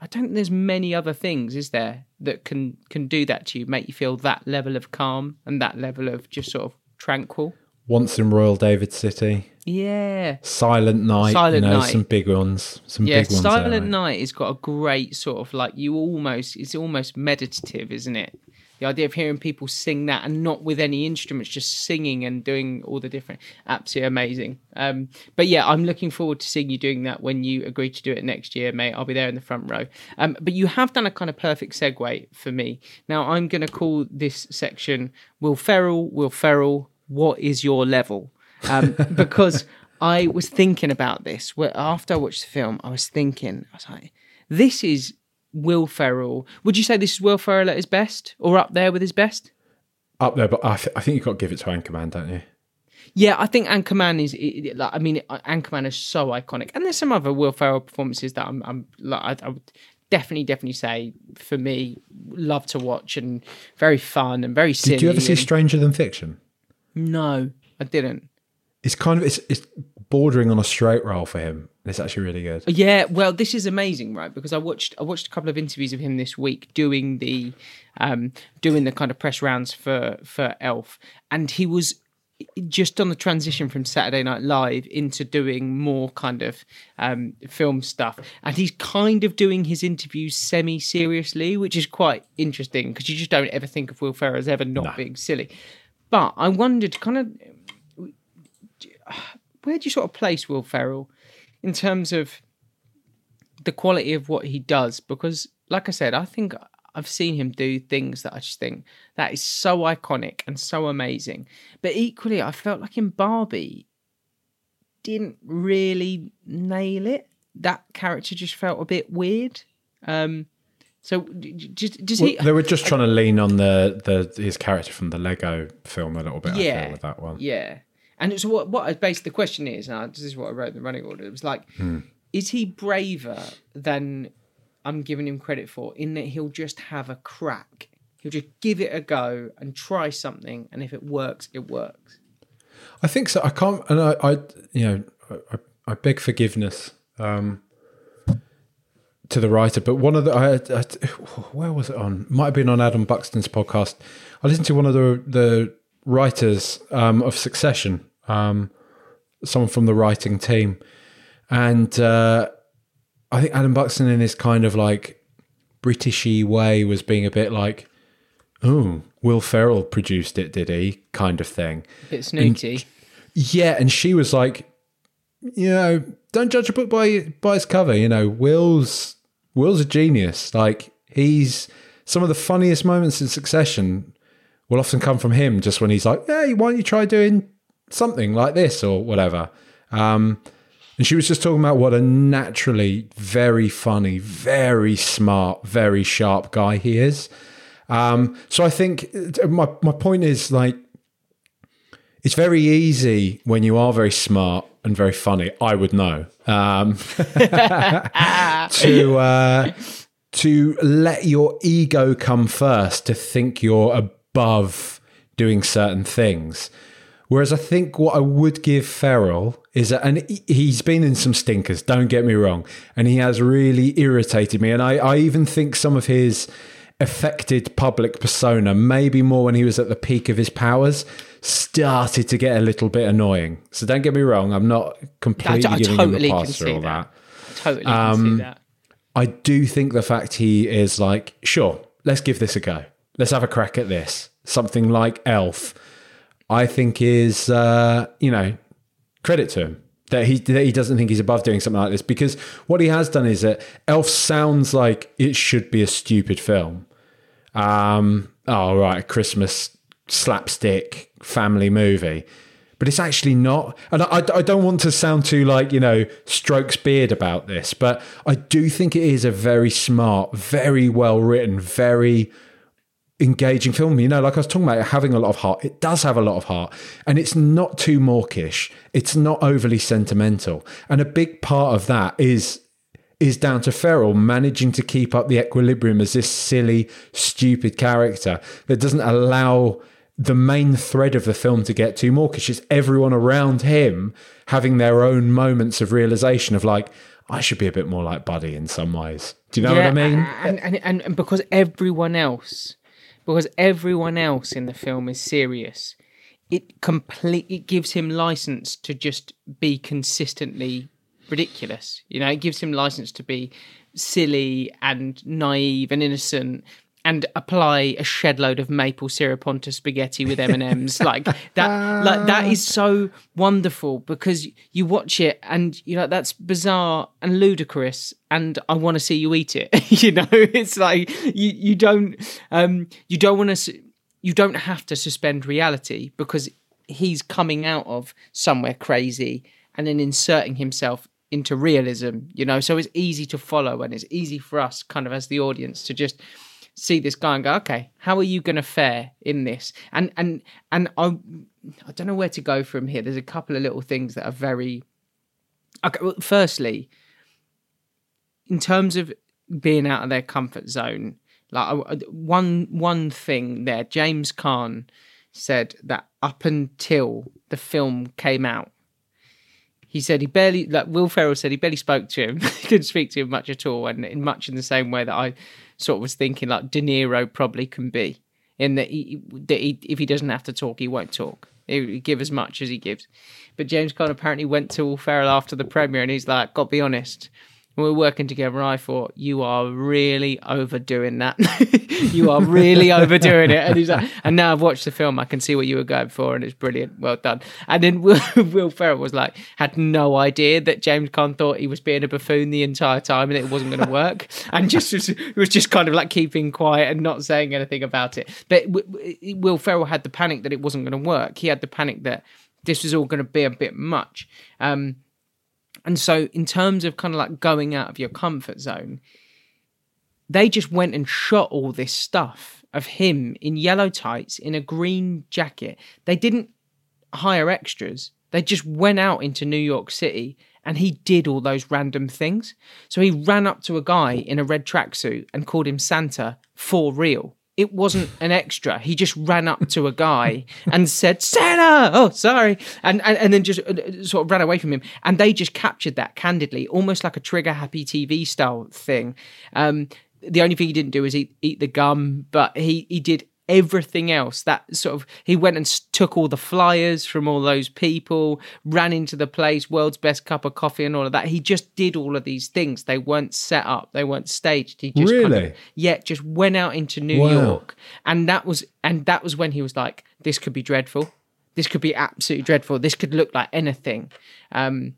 I don't think there's many other things, is there, that can can do that to you, make you feel that level of calm and that level of just sort of tranquil. Once in Royal David City, Yeah, Silent Night. Silent you know, Night. some big ones. Some yeah. big ones. Silent. Night has got a great sort of like you almost it's almost meditative, isn't it? The idea of hearing people sing that and not with any instruments, just singing and doing all the different, absolutely amazing. Um, but yeah, I'm looking forward to seeing you doing that when you agree to do it next year, mate. I'll be there in the front row. Um, but you have done a kind of perfect segue for me. Now I'm going to call this section Will Ferrell, Will Ferrell, what is your level? Um, *laughs* because I was thinking about this. Where after I watched the film, I was thinking, I was like, this is Will Ferrell. Would you say this is Will Ferrell at his best, or up there with his best? Up there, but I, th- I think you've got to give it to Anchorman, don't you? Yeah, I think Anchorman is. it- it- like, I mean, Anchorman is so iconic, and there's some other Will Ferrell performances that I'm. I'm like, I, I would definitely, definitely say for me, love to watch and very fun and very silly. Did you ever see and- Stranger Than Fiction? No, I didn't. It's kind of it's, it's bordering on a straight roll for him. It's actually really good. Yeah, well, this is amazing, right? Because I watched I watched a couple of interviews of him this week doing the um doing the kind of press rounds for for Elf, and he was just on the transition from Saturday Night Live into doing more kind of um, film stuff, and he's kind of doing his interviews semi seriously, which is quite interesting because you just don't ever think of Will Ferrell as ever not being silly. But I wondered, kind of, where do you sort of place Will Ferrell in terms of the quality of what he does? Because, like I said, I think I've seen him do things that I just think that is so iconic and so amazing. But equally, I felt like in Barbie, didn't really nail it. That character just felt a bit weird. Um, so, just does he? Well, they were just trying to lean on the, the his character from the Lego film a little bit. I Yeah. feel with that one. Yeah. And so what, what I basically the question is, and this is what I wrote in the running order, it was like, is he braver than I'm giving him credit for in that he'll just have a crack? He'll just give it a go and try something, and if it works, it works. I think so. I can't, and I, I you know, I, I beg forgiveness um, to the writer, but one of the I, I, where was it on? Might have been on Adam Buxton's podcast. I listened to one of the the writers um, of Succession, um, someone from the writing team, and uh, I think Adam Buxton, in his kind of like Britishy way, was being a bit like, "Oh, Will Ferrell produced it, did he?" kind of thing. A bit snooty. Yeah, and she was like, you know, don't judge a book by by its cover. You know, Will's Will's a genius. Like he's some of the funniest moments in Succession will often come from him. Just when he's like, "Hey, why don't you try doing something like this or whatever?" Um, and she was just talking about what a naturally very funny, very smart, very sharp guy he is. Um, so I think uh, my my point is like it's very easy when you are very smart and very funny. I would know um, *laughs* to uh, to let your ego come first, to think you're above doing certain things. Whereas I think what I would give Ferrell is that, and he's been in some stinkers, don't get me wrong, and he has really irritated me. And I, I even think some of his affected public persona, maybe more when he was at the peak of his powers, started to get a little bit annoying. So don't get me wrong, I'm not completely I, I giving totally him a pass for all that. that. Totally can Um, see that. I do think the fact he is like, sure, let's give this a go. Let's have a crack at this. Something like Elf, I think is, uh, you know, credit to him that he that he doesn't think he's above doing something like this because what he has done is that Elf sounds like it should be a stupid film. Um, oh right, Christmas slapstick family movie. But it's actually not. And I, I don't want to sound too like, you know, strokes beard about this, but I do think it is a very smart, very well written, very engaging film. You know, like I was talking about having a lot of heart. It does have a lot of heart. And it's not too mawkish. It's not overly sentimental. And a big part of that is is down to Ferrell managing to keep up the equilibrium as this silly, stupid character that doesn't allow the main thread of the film to get too mawkish. It's everyone around him having their own moments of realization of like, I should be a bit more like Buddy in some ways. Do you know what I mean? And, and, and, and because everyone else, because everyone else in the film is serious, it complete it gives him license to just be consistently ridiculous. You know, it gives him license to be silly and naive and innocent and apply a shed load of maple syrup onto spaghetti with M&Ms *laughs* like that like that is so wonderful because you watch it and you know that's bizarre and ludicrous and I want to see you eat it *laughs* you know it's like you you don't um you don't want to you don't have to suspend reality because he's coming out of somewhere crazy and then inserting himself into realism you know? So it's easy to follow and it's easy for us kind of as the audience to just see this guy and go okay how are you going to fare in this? And and and i i don't know where to go from here. There's a couple of little things that are very okay well, firstly in terms of being out of their comfort zone like one one thing there james Caan said that up until the film came out he said he barely like Will Ferrell said he barely spoke to him. *laughs* he couldn't speak to him much at all, and in much in the same way that I sort of was thinking like De Niro probably can be, in that he, that he if he doesn't have to talk, he won't talk. He give as much as he gives. But James Caan apparently went to Will Ferrell after the premiere, and he's like, "Got to be honest." When we were working together, I thought you are really overdoing that. *laughs* you are really overdoing it. And he's like, and now I've watched the film, I can see what you were going for, and it's brilliant. Well done. And then *laughs* Will, Will Ferrell was like, had no idea that James Caan thought he was being a buffoon the entire time and it wasn't going to work, *laughs* and just was, was just kind of like keeping quiet and not saying anything about it. But Will Ferrell had the panic that it wasn't going to work. He had the panic that this was all going to be a bit much. Um, and so, in terms of kind of like going out of your comfort zone, they just went and shot all this stuff of him in yellow tights in a green jacket. They didn't hire extras. They just went out into New York City and he did all those random things. So he ran up to a guy in a red tracksuit and called him Santa for real. It wasn't an extra. He just ran up to a guy and said, Santa! Oh, sorry. And, and, and then just uh, sort of ran away from him. And they just captured that candidly, almost like a trigger happy TV style thing. Um, the only thing he didn't do is eat, eat the gum, but he, he did everything else. That sort of he went and took all the flyers from all those people ran into the place world's best cup of coffee and all of that. He just did all of these things. They weren't set up. They weren't staged. He just kind Really? of, yeah just went out into new Wow. york. And that was and that was when he was like this could be dreadful. This could be absolutely dreadful. This could look like anything. Um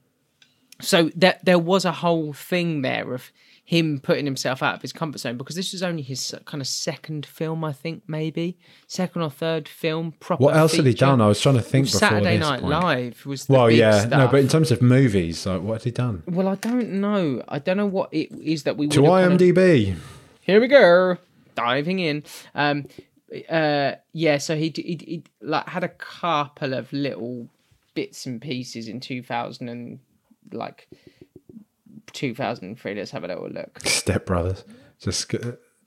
so that there was a whole thing there of him putting himself out of his comfort zone because this was only his kind of second film, I think, maybe second or third film. Proper. What else had he done? I was trying to think before Saturday Night point. Live was. The Well, yeah, no, but in terms of movies, like what had he done? well, I don't know. I don't know what it is that we To kind of- IMDb. here we go diving in um uh yeah so he he, he like had a couple of little bits and pieces in 2000 and like 2003 let's have a little look *laughs* Step Brothers. Just sc-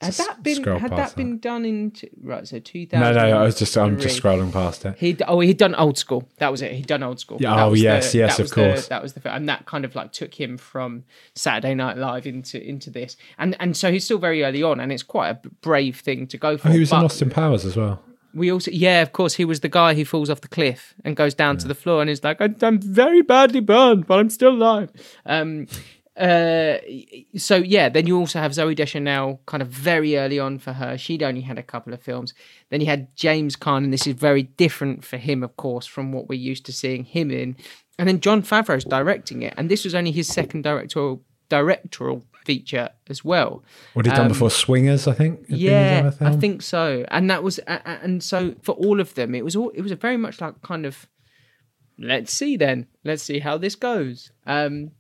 had that been had past that been done in right so 2000 No, no, I was just I'm just scrolling past it. He'd oh he'd done old school. That was it. He'd done old school. Yeah, oh, yes, yes, that of course. The, that was the and that kind of like took him from Saturday Night Live into into this, and and so he's still very early on, and it's quite a brave thing to go for. Oh, he was in Austin Powers as well. we also yeah, of course, he was the guy who falls off the cliff and goes down to the floor and is like, "I- I'm very badly burned, but I'm still alive. Um, uh, so yeah, then you also have Zooey Deschanel kind of very early on for her. She'd only had a couple of films. Then you had James Caan, and this is very different for him, of course, from what we're used to seeing him in. And then Jon Favreau's directing it, and this was only his second directorial directorial feature as well. What had he done Um, before Swingers? I think. had been his Yeah, I think so. And that was, a- and so for all of them, it was all, it was a very much like kind of, let's see then, let's see how this goes. Um,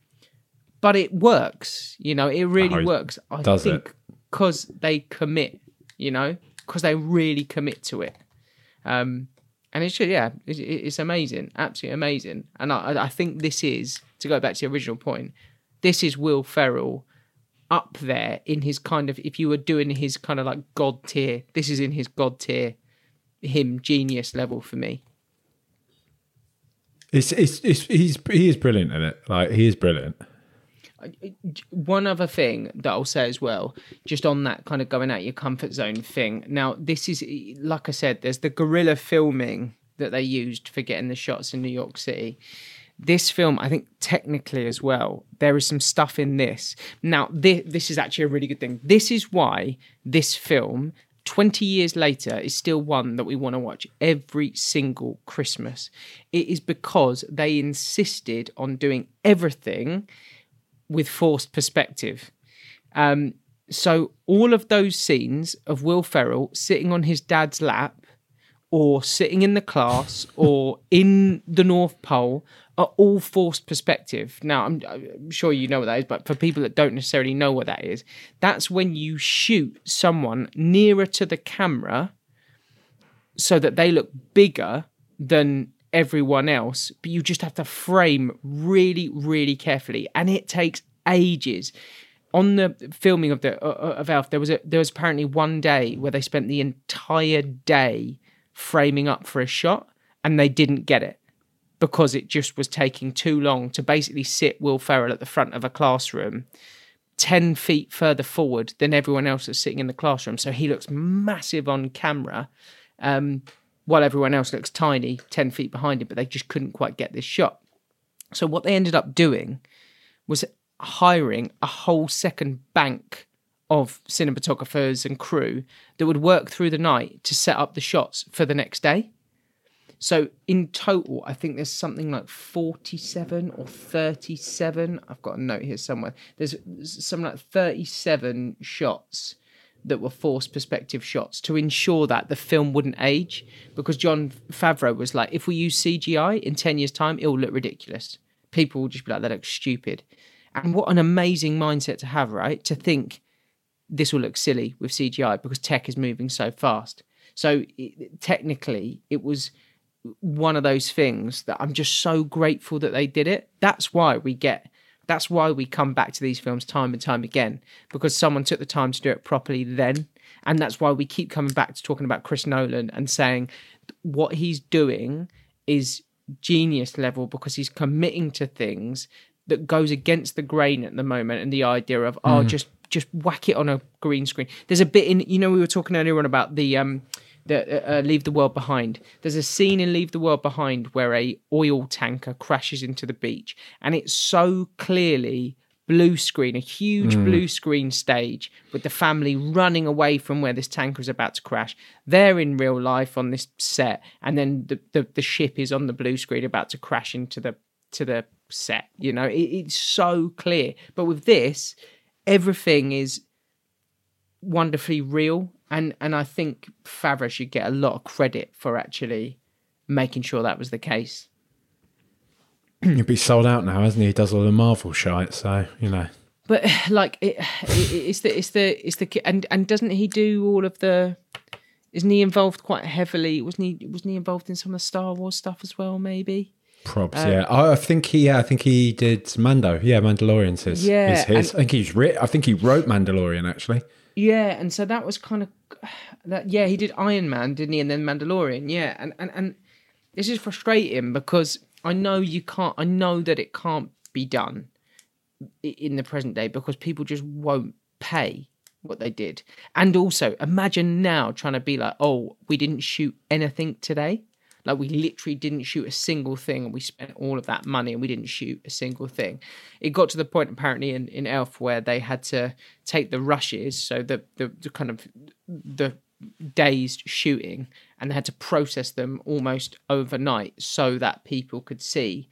but it works, you know, it really works. I does think because they commit, you know, because they really commit to it. Um, and it's just, yeah, it, it- it's amazing, absolutely amazing. And I, I think this is to go back to the original point. This is Will Ferrell up there in his kind of if you were doing his kind of like god tier. This is in his god tier, him genius level for me. It's, it's, it's, he's he is brilliant in it. Like he is brilliant. One other thing that I'll say as well, just on that kind of going out your comfort zone thing. Now, this is like I said, there's the guerrilla filming that they used for getting the shots in New York City. This film, I think, technically as well, there is some stuff in this. Now, this, this is actually a really good thing. This is why this film, 20 years later, is still one that we want to watch every single Christmas. It is because they insisted on doing everything with forced perspective. Um, so all of those scenes of Will Ferrell sitting on his dad's lap, or sitting in the class, *laughs* or in the North Pole, are all forced perspective. Now I'm, I'm sure you know what that is, but for people that don't necessarily know what that is, that's when you shoot someone nearer to the camera, so that they look bigger than everyone else, but you just have to frame really, really carefully, and it takes ages. On the filming of the uh, of Elf, there was a there was apparently one day where they spent the entire day framing up for a shot, and they didn't get it because it just was taking too long to basically sit Will Ferrell at the front of a classroom. 10 feet further forward than everyone else that's sitting in the classroom. So he looks massive on camera um, while everyone else looks tiny 10 feet behind him, but they just couldn't quite get this shot. So what they ended up doing was hiring a whole second bank of cinematographers and crew that would work through the night to set up the shots for the next day. So in total, I think there's something like 47 or 37. I've got a note here somewhere. There's something like 37 shots that were forced perspective shots to ensure that the film wouldn't age. Because Jon Favreau was like, if we use CGI in 10 years' time, it will look ridiculous. People will just be like, that looks stupid. And what an amazing mindset to have, right? To think this will look silly with CGI because tech is moving so fast. So it, technically, it was one of those things that I'm just so grateful that they did it. That's why we get. That's why we come back to these films time and time again because someone took the time to do it properly then. And that's why we keep coming back to talking about Chris Nolan and saying what he's doing is genius level because he's committing to things that goes against the grain at the moment and the idea of oh just just whack it on a green screen. There's a bit in you know we were talking earlier on about the um the uh, Leave the World Behind. There's a scene in Leave the World Behind where a oil tanker crashes into the beach, and it's so clearly blue screen, a huge blue screen stage with the family running away from where this tanker is about to crash. They're in real life on this set, and then the, the, the ship is on the blue screen about to crash into the to the set. You know, it, it's so clear. But with this, everything is wonderfully real and and I think Favreau should get a lot of credit for actually making sure that was the case. *clears throat* He'd be sold out now, hasn't he? He does all the Marvel shite, so you know. But *sighs* like it, it it's the it's the it's the and and doesn't he do all of the isn't he involved quite heavily wasn't he wasn't he involved in some of the Star Wars stuff as well maybe Props, um, yeah. I I think he, yeah, I think he did Mando. Yeah, Mandalorian's his. Yeah, is his. and- I think he's writ. I think he wrote Mandalorian actually. Yeah, and so that was kind of *sighs* that. Yeah, he did Iron Man, didn't he? And then Mandalorian. Yeah, and and and this is frustrating because I know you can't. I know that it can't be done in the present day because people just won't pay what they did. And also, imagine now trying to be like, oh, we didn't shoot anything today. Like we literally didn't shoot a single thing, and we spent all of that money, and we didn't shoot a single thing. It got to the point apparently in, in Elf where they had to take the rushes, so the, the the kind of the day's shooting, and they had to process them almost overnight so that people could see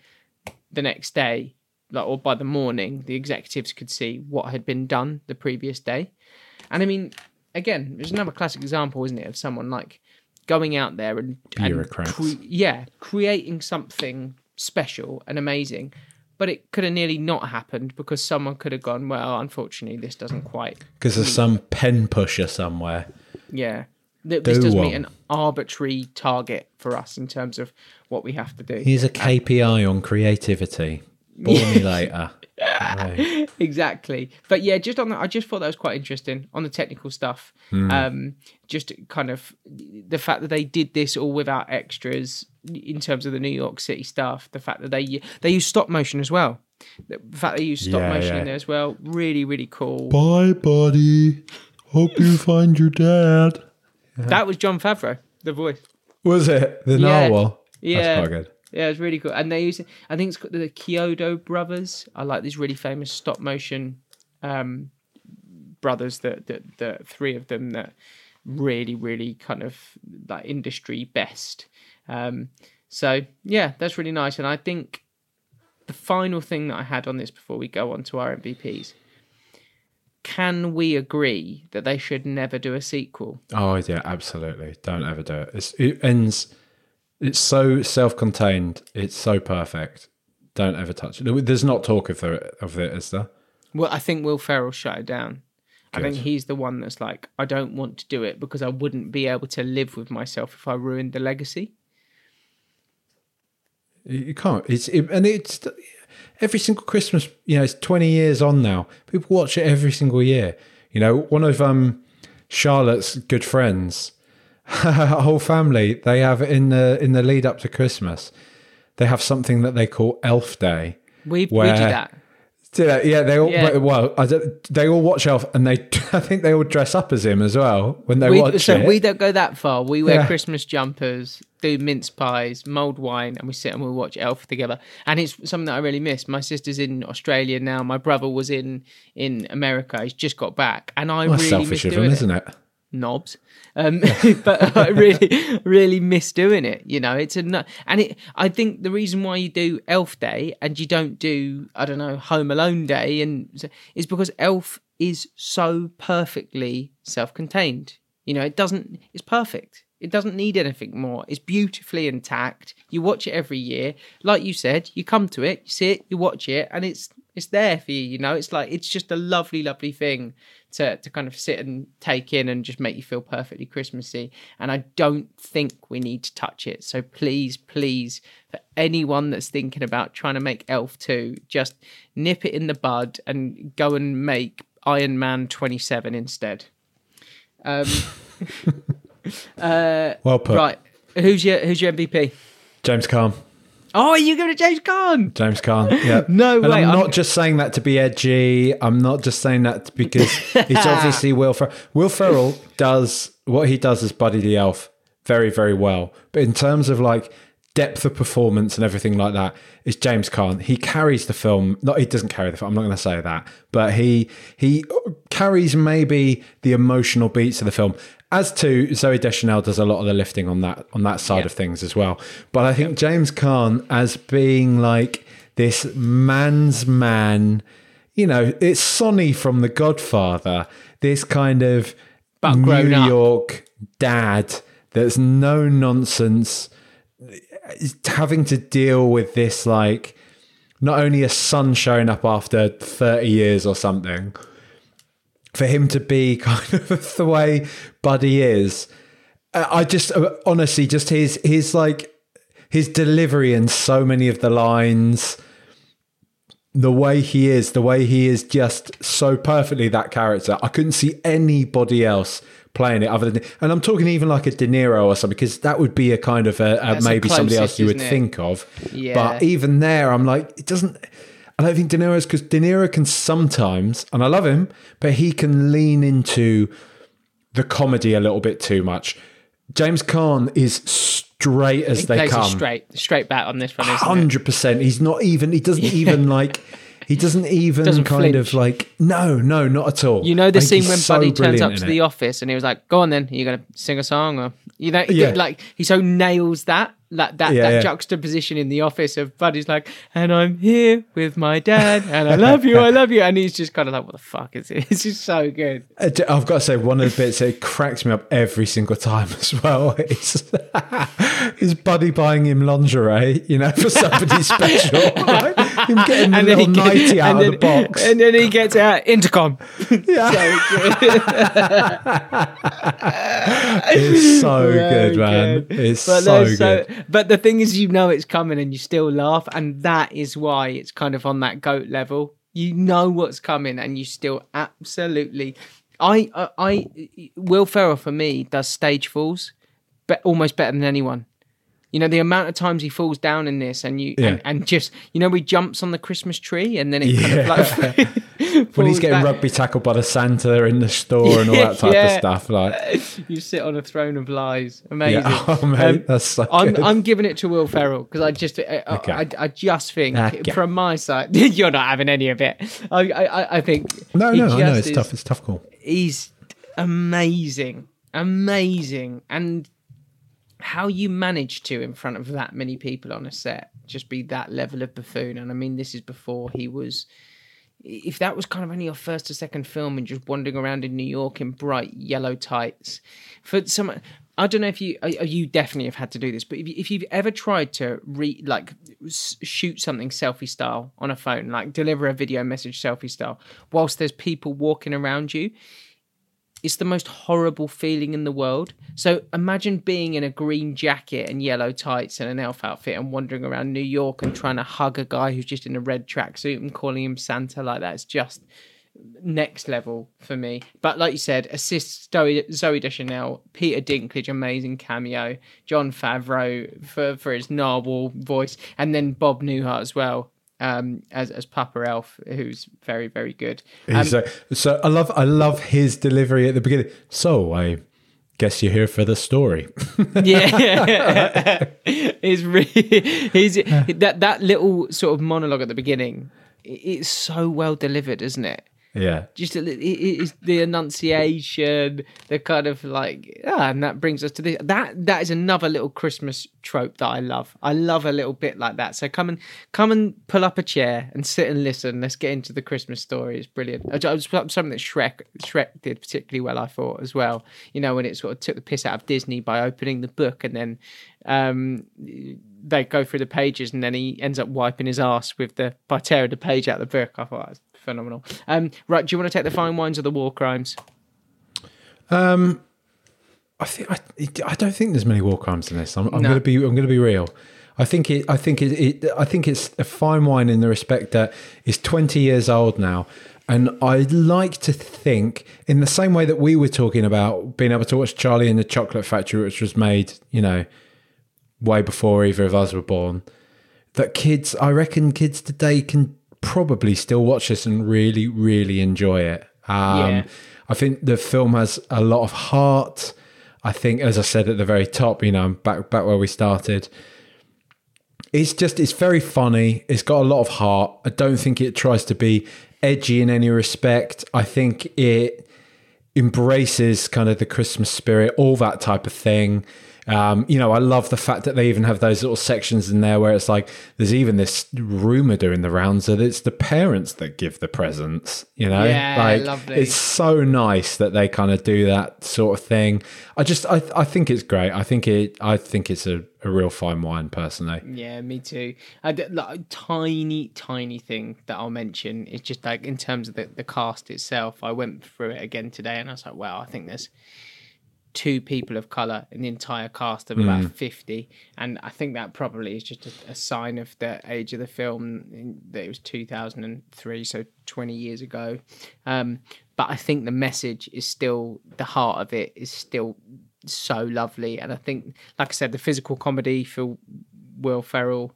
the next day, like or by the morning, the executives could see what had been done the previous day. And I mean, again, there's another classic example, isn't it, of someone like going out there and, and cre- yeah, creating something special and amazing. But it could have nearly not happened because someone could have gone, well, unfortunately, this doesn't quite. Because there's some pen pusher somewhere. Yeah. This Do does meet an arbitrary target for us in terms of what we have to do. Here's a KPI on creativity. Bore me *laughs* later. Right. *laughs* exactly but yeah just on that i just thought that was quite interesting on the technical stuff um just kind of the fact that they did this all without extras in terms of the new york city stuff the fact that they they use stop motion as well the fact they use stop Yeah, motion yeah. in there as well really really cool Bye, buddy. Hope you *laughs* find your dad. that was jon favreau the voice Was it the Yeah. narwhal? Yeah. That's quite good. Yeah, it's really cool. And they use, I think it's called the Chiodo brothers. I like these really famous stop motion um, brothers. That that the three of them that really, really kind of like industry best. Um, so yeah, that's really nice. And I think the final thing that I had on this before we go on to our MVPs. Can we agree that they should never do a sequel? Oh yeah, absolutely. Don't ever do it. It's, it ends. It's so self-contained. It's so perfect. Don't ever touch it. There's not talk of the of it, is there? Well, I think Will Ferrell shut it down. I think he's the one that's like, I don't want to do it because I wouldn't be able to live with myself if I ruined the legacy. You you can't. It's it, and it's every single Christmas. You know, it's twenty years on now. People watch it every single year. You know, one of um Charlotte's good friends, her *laughs* whole family, they have in the in the lead up to Christmas, they have something that they call Elf Day. We we do that. Do that? Yeah, they all Yeah. well, they all watch Elf, and they *laughs* I think they all dress up as him as well when they We, watch so it. we don't go that far. We wear Yeah. Christmas jumpers, do mince pies, mulled wine, and we sit and we watch Elf together. And it's something that I really miss. My sister's in Australia now. My brother was in in America. He's just got back, and I That's really selfish miss of him, it. isn't it? Knobs. Um *laughs* but i really really miss doing it you know? It's a nu- and it i think the reason why you do elf day and you don't do i don't know home alone day and is because elf is so perfectly self-contained. You know it doesn't it's perfect it doesn't need anything more it's beautifully intact you watch it every year like you said you come to it you see it you watch it and it's it's there for you you know it's like it's just a lovely lovely thing to to kind of sit and take in and just make you feel perfectly Christmassy. And I don't think we need to touch it. So please, please, for anyone that's thinking about trying to make Elf 2, just nip it in the bud and go and make Iron Man 27 instead. Um, *laughs* *laughs* *laughs* uh, Well put. right, who's your who's your MVP? James Caan. Oh, are you go to James Caan. James Caan. *laughs* Yeah. No and way, I'm I'm- not just saying that to be edgy. I'm not just saying that because *laughs* it's obviously Will Ferrell. Will Ferrell does what he does as Buddy the Elf very, very well. But in terms of like depth of performance and everything like that is James Caan. He carries the film. Not he doesn't carry the film. I'm not going to say that, but he he carries maybe the emotional beats of the film. As to Zooey Deschanel does a lot of the lifting on that on that side Yeah. of things as well. But I think James Caan as being like this man's man, you know, it's Sonny from The Godfather, this kind of But New. York dad that's no nonsense, having to deal with this like not only a son showing up after 30 years or something, for him to be *laughs* kind of the way Buddy is. I I just uh, honestly just his his like his delivery in so many of the lines, the way he is, the way he is just so perfectly that character. I couldn't see anybody else playing it other than, and I'm talking even like a De Niro or something, because that would be a kind of a, a maybe somebody else you would it? think of. Yeah. But even there, I'm like, it doesn't. I don't think De Niro's because De Niro can sometimes, and I love him, but he can lean into the comedy a little bit too much. James Caan is straight as He they come. straight straight bat on this one? Hundred percent. He's not even. He doesn't even like. He doesn't even Doesn't kind flinch. of like. No, no, not at all. You know the I think scene he's when so Buddy turns brilliant up to in the it. office and he was like, "Go on then, are you going to sing a song or you know, Yeah. like he so nails that that that, Yeah, that yeah. juxtaposition in the office of Buddy's like, and I'm here with my dad and I love you, I love you, and he's just kind of like, what the fuck is it? It's just so good. Uh, I've got to say, one of the bits that cracks me up every single time *laughs* as well is, *laughs* is Buddy buying him lingerie, you know, for somebody *laughs* special. Right? Him getting the little get- nighty out and of then- the box. and then he gets out intercom. yeah. So good. It's so good, man. It's so there's good. But the thing is, you know it's coming, and you still laugh, and that is why it's kind of on that goat level. You know what's coming, and you still absolutely. I, I, I Will Ferrell for me does stage falls, but almost better than anyone. You know the amount of times he falls down in this, and you Yeah. and, and just you know he jumps on the Christmas tree, and then it kind of like *laughs* *laughs* When he's getting back. rugby tackled by the Santa in the store and all that type Yeah. of stuff. Like, *laughs* You sit on a throne of lies. Amazing. yeah, oh, mate, Um, that's so I'm good. I'm giving it to Will Ferrell because I just I, I- Okay. I, I just think Okay. from my side you're not having any of it. I I, I- think no, no, I know it's is- tough. It's tough call. He's amazing, amazing, and how you manage to in front of that many people on a set just be that level of buffoon. And I mean, this is before he was. If that was kind of only your first or second film and just wandering around in New York in bright yellow tights, for some, I don't know if you uh, you definitely have had to do this, but if, you, if you've ever tried to re like shoot something selfie style on a phone, like deliver a video message selfie style, whilst there's people walking around you, it's the most horrible feeling in the world. So imagine being in a green jacket and yellow tights and an elf outfit and wandering around New York and trying to hug a guy who's just in a red tracksuit and calling him Santa like that. It's just next level for me. But like you said, assists Zooey, Zooey Deschanel, Peter Dinklage, amazing cameo, Jon Favreau for, for his narwhal voice, and then Bob Newhart as well. Um, as as Papa Elf, who's very very good. Um, He's, uh, so I love I love his delivery at the beginning. So I guess you're here for the story. *laughs* Yeah, *laughs* he's really *laughs* he's that that little sort of monologue at the beginning. It's so well delivered, isn't it? Yeah. Just a, it, it's the enunciation, the kind of like, ah, and that brings us to this. That that is another little Christmas trope that I love. I love a little bit like that. So come and come and pull up a chair and sit and listen. Let's get into the Christmas story. It's brilliant. I ju- Something that Shrek Shrek did particularly well, I thought as well. You know, when it sort of took the piss out of Disney by opening the book and then um, they go through the pages and then he ends up wiping his ass with the by tearing the page out of the book. I thought phenomenal. Um, right, do you want to take the fine wines or the war crimes? Um, I think I, I don't think there's many war crimes in this. I'm, I'm No. going to be I'm going to be real. I think it. I think it, it. I think it's a fine wine in the respect that it's 20 years old now, And I'd like to think, in the same way that we were talking about being able to watch Charlie and the Chocolate Factory, which was made, you know, way before either of us were born, that kids, I reckon kids today can probably still watch this and really, really enjoy it. Um, Yeah. I think the film has a lot of heart. I think, as I said at the very top, you know, back back where we started, it's just it's very funny. It's got a lot of heart. I don't think it tries to be edgy in any respect. I think it embraces kind of the Christmas spirit, all that type of thing. Um, you know, I love the fact that they even have those little sections in there where it's like there's even this rumor doing the rounds that it's the parents that give the presents. You know, Yeah, like lovely. it's so nice that they kind of do that sort of thing. I just, I, I think it's great. I think it, I think it's a, a real fine wine, personally. Yeah, me too. I d- like, a tiny, tiny thing that I'll mention is just like in terms of the, the cast itself. I went through it again today, and I was like, wow, I think there's two people of color in the entire cast of about 50 and i think that probably is just a, a sign of the age of the film in, that it was 2003 so 20 years ago um, but i think the message is still the heart of it is still so lovely and i think like i said the physical comedy for will ferrell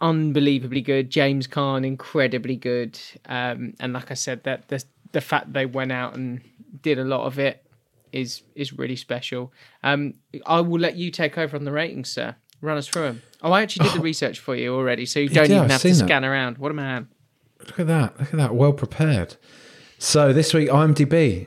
unbelievably good. James Caan incredibly good. Um, and like I said, that the the fact they went out and did a lot of it is is really special. Um, I will let you take over on the ratings, sir. Run us through them. Oh, I actually did the research for you already, so you don't yeah, even I've have to that. scan around. What a man! Look at that. Look at that. Well prepared. So this week, IMDb.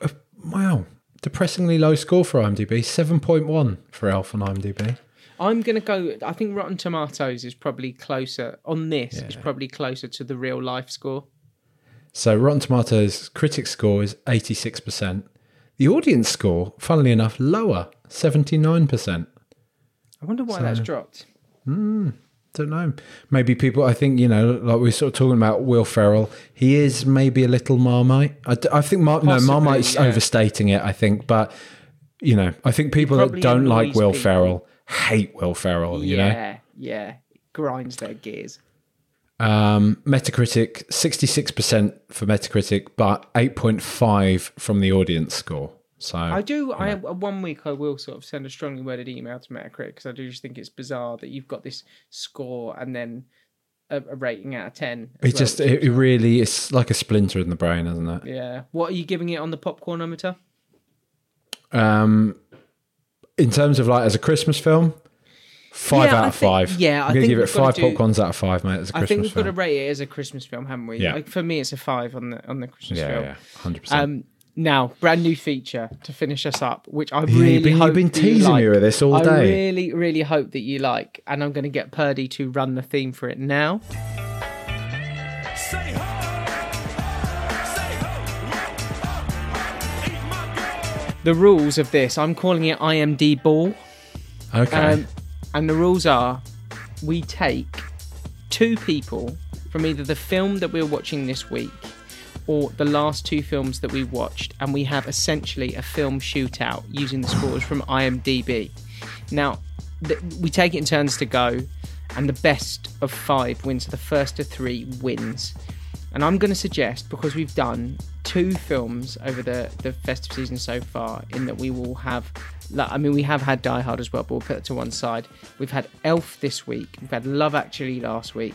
uh, Wow. Depressingly low score for IMDb. 7.1 for Elf on IMDb. I'm gonna go. I think Rotten Tomatoes is probably closer on this. Is probably closer to the real life score. So Rotten Tomatoes critic score is 86%. The audience score, funnily enough, lower, 79%. I wonder why that's dropped. Hmm, don't know. Maybe people, I think, you know, like we are sort of talking about Will Ferrell, he is maybe a little Marmite. I, d- I think, Mar- no, Marmite's yeah. overstating it, I think. But, you know, I think people that don't like Will people. Ferrell hate Will Ferrell, you know? yeah, yeah, grinds their gears. Um, Metacritic, 66% for Metacritic, but 8.5 from the audience score. So, I do. I one week I will sort of send a strongly worded email to Metacritic because I do just think it's bizarre that you've got this score and then a, a rating out of ten. it well, just, it, is- it really, it's like a splinter in the brain, isn't it? yeah. What are you giving it on the popcornometer? Um, in terms of like as a Christmas film, five Yeah, out I of think- five. yeah, I I'm gonna think give it we've five do- popcorns out of five, mate. As a I think we've got to rate it as a Christmas film, haven't we? Yeah. Like, for me, it's a five on the on the Christmas yeah, film. yeah, hundred percent. Um, now, brand new feature to finish us up, which I really you've been- you've been that you like. me with this all I day. I really, really hope that you like, and I'm going to get Purdy to run the theme for it now. Say ho! Say ho! Eat my girl! The rules of this, I'm calling it IMDball. Okay. Um, and the rules are we take two people from either the film that we're watching this week or the last two films that we watched, and we have essentially a film shootout using the scores from IMDb. Now, th- we take it in turns to go, and the best of five wins. The first of three wins. And I'm going to suggest, because we've done two films over the, the festive season so far, in that we will have, I mean, we have had Die Hard as well, but we'll put it to one side. We've had Elf this week, we've had Love Actually last week.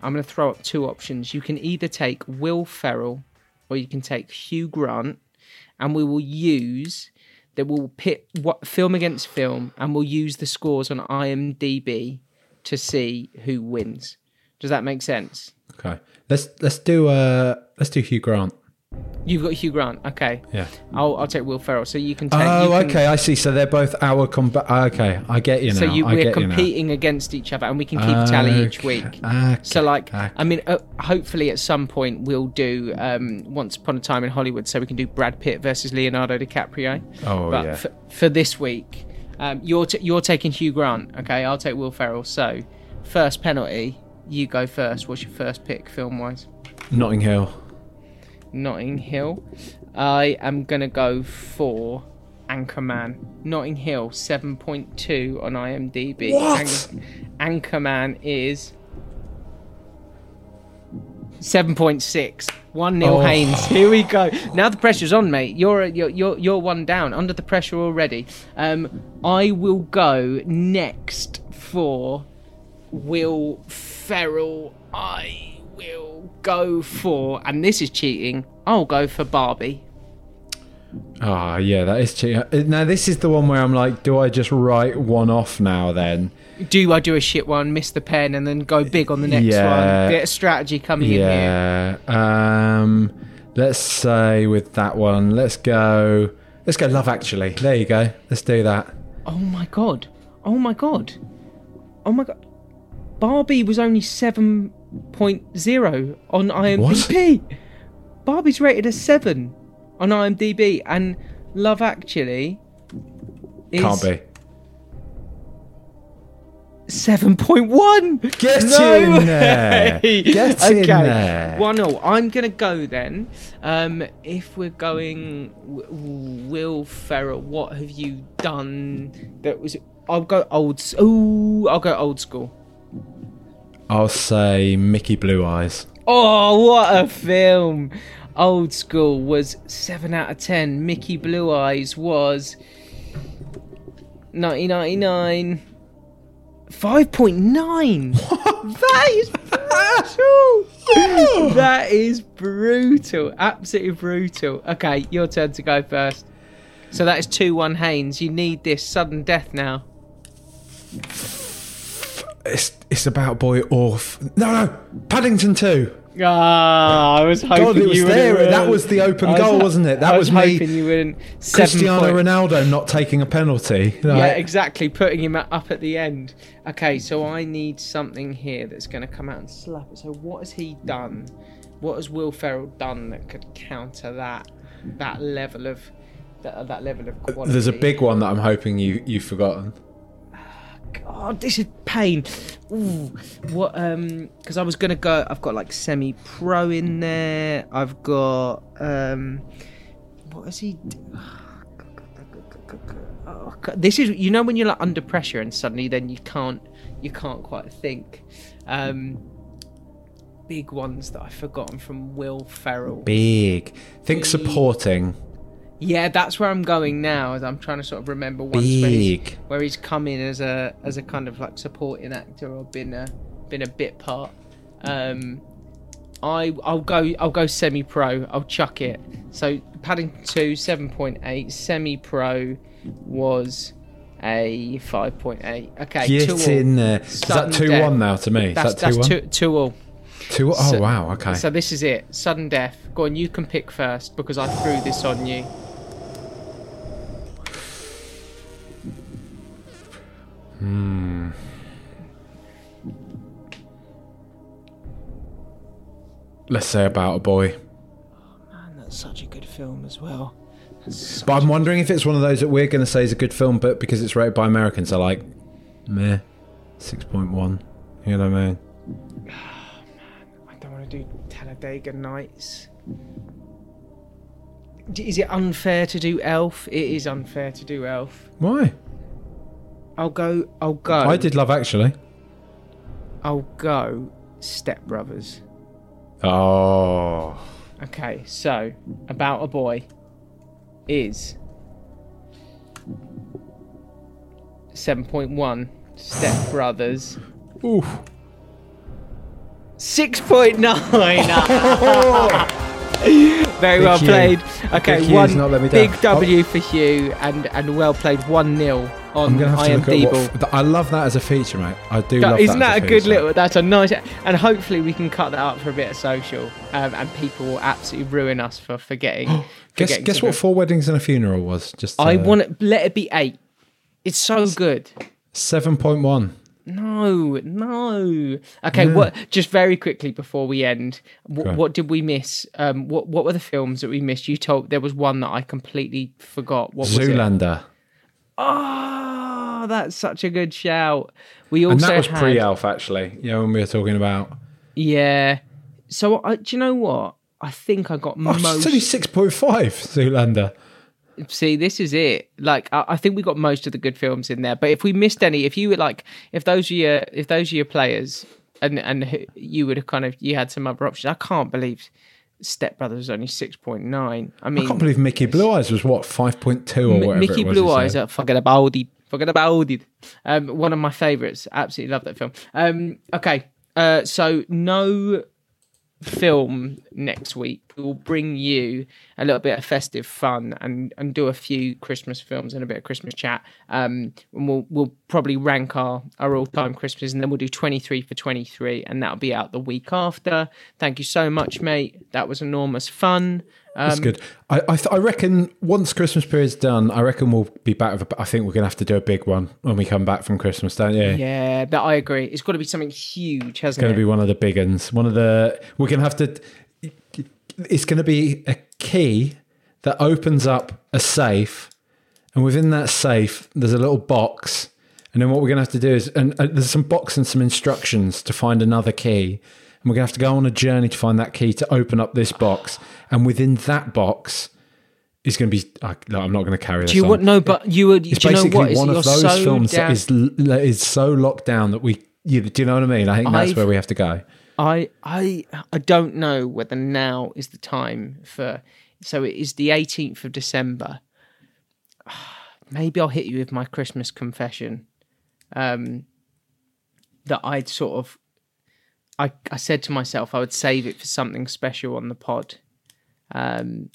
I'm going to throw up two options. You can either take Will Ferrell or you can take Hugh Grant, and we will use that we'll pit what film against film, and we'll use the scores on IMDb to see who wins. Does that make sense? Okay. Let's let's do uh let's do Hugh Grant. You've got Hugh Grant. Okay, Yeah. I'll I'll take Will Ferrell. So you can take. Oh, can- okay. I see. So they're both our combat. Okay, I get you now. So you, we're competing against each other, and we can keep a tally each week. okay, So, like, okay. I mean, uh, hopefully at some point we'll do um, Once Upon a Time in Hollywood, so we can do Brad Pitt versus Leonardo DiCaprio. Oh, but yeah. For, for this week, um, you're t- you're taking Hugh Grant. Okay, I'll take Will Ferrell. So, first penalty, you go first. What's your first pick, film wise? Notting Hill. Notting Hill. I am gonna go for Anchorman. Notting Hill, seven point two on IMDb. What? Anchorman is seven point six. One nil Oh. Haynes. Here we go. Now the pressure's on, mate. You're you're you're, you're one down, under the pressure already. Um, I will go next for Will Ferrell. I will go for, and this is cheating. I'll go for Barbie. Ah, yeah, that is cheating. Uh, Now this is the one where I'm like, do I just write one off now? Then, Do I do a shit one, miss the pen, and then go big on the next Yeah. one? Bit of strategy coming in here. yeah. Um, let's say with that one, let's go. Let's go. Love Actually. There you go. Let's do that. Oh my god. Oh my god. Oh my god. Barbie was only 7.0 on IMDb. What? Barbie's rated a 7 on IMDb and Love Actually is Can't be. 7.1. Get No in there. Get in okay. there. One all. I'm gonna go then. Um, if we're going, Will Ferrell, what have you done? That was. I'll go old. Ooh, I'll go old school. I'll say Mickey Blue Eyes. Oh, what a film! Old School was 7 out of 10. Mickey Blue Eyes was 1999. 5.9! *laughs* that is brutal! *laughs* that is brutal. Absolutely brutal. Okay, your turn to go first. So that is 2 1 Haynes. You need this sudden death now. It's it's about boy off. No, no, Paddington Two. Ah, I was hoping God, it was you there. would've- That was the open was goal, wasn't it? That I was, was me. hoping you wouldn't. Cristiano point- Ronaldo not taking a penalty. Yeah, exactly. Putting him up at the end. Okay, so I need something here that's going to come out and slap it. So what has he done? What has Will Ferrell done that could counter that that level of that, that level of quality? There's a big one that I'm hoping you you've forgotten. God, this is pain. Ooh, what? Um, because I was gonna go. I've got like semi-pro in there. I've got um, what is he? Oh. This is you know when you're like under pressure and suddenly then you can't you can't quite think. Um, big ones that I've forgotten from Will Ferrell. Big. Think supporting. Yeah, that's where I'm going now. As I'm trying to sort of remember once where he's, where he's come in as a as a kind of like supporting actor or been a been a bit part. Um, I I'll go I'll go semi pro. I'll chuck it. So Paddington two seven point eight. Semi pro was a five point eight. Okay, Get two all. in there. Is that two death. one now to me? Is That's that two that's one? two two all. Two. Oh So- wow. Okay. So this is it. Sudden death. Go on, you can pick first because I threw this on you. Hmm. Let's say about a boy. Oh Man, that's such a good film as well. But I'm wondering if it's one of those that we're going to say is a good film, but because it's rated by Americans, they're like, meh, six point one. You know what I mean? Oh, *sighs* man, I don't want to do Talladega Nights. Is it unfair to do Elf? It is unfair to do Elf. Why? I'll go. I'll go. I did love actually. I'll go. Step Brothers. Oh, Okay, so about a boy is seven point one. Step Brothers. oof. Six point nine. *laughs* Very well Hugh. played. Okay, Big one not let me down. big oh. W for Hugh, and and well played. One 0 on I'm gonna have to look at what. I love that as a feature, mate. I do love Isn't that. that a good little? That's a nice, and hopefully we can cut that up for a bit of social, um, and people will absolutely ruin us for forgetting. *gasps* Guess forgetting guess what? Four weddings and a funeral was just. I uh, want to let it be eight. It's so good. seven point one. No, no. Okay, what? Just very quickly before we end, what, what did we miss? Um, what what were the films that we missed? You told there was one that I completely forgot. What was it? Zoolander, Oh, that's such a good shout. We also and that was had, pre-Elf actually. Yeah, when we were talking about. Yeah. So I, do you know what? I think I got Oh, most. it's only six point five. Zoolander. See, this is it. Like, I, I think we got most of the good films in there. But if we missed any, if you were like, if those are your, if those are your players, and and you would have kind of, you had some other options. I can't believe Step Brothers was only six point nine. I mean, I can't believe Mickey Blue Eyes was what five point two or Mi- whatever. Mickey it was Blue Eyes, said. uh, forget about it. Forget about it. Um, one of my favourites. Absolutely love that film. Um, okay, uh, so no film next week. We will bring you a little bit of festive fun and, and do a few Christmas films and a bit of Christmas chat. Um, and we'll we'll probably rank our, our all time Christmases and then we'll do 23 for 23 and that'll be out the week after. Thank you so much, mate. That was enormous fun. Um, That's good. I I, th- I reckon once Christmas period's done, I reckon we'll be back with. A, I think we're gonna have to do a big one when we come back from Christmas, don't you? Yeah, that I agree. It's got to be something huge, hasn't it's going it? It's going to be one of the big ones. One of the we're going to have to. It's going to be a key that opens up a safe, and within that safe, there's a little box. And then what we're going to have to do is, and uh, there's some box and some instructions to find another key, we're going to have to go on a journey to find that key to open up this box. And within that box is going to be. I, no, I'm not going to carry this. Do you on. want no? But you would. It's do you know basically what? Is one of those so films down, that is l- is so locked down that we. You, do you know what I mean? I think that's I've- where we have to go. I I I don't know whether now is the time for. So it is the 18th of December. *sighs* Maybe I'll hit you with my Christmas confession. Um, that I'd sort of. I, I said to myself I would save it for something special on the pod. Um,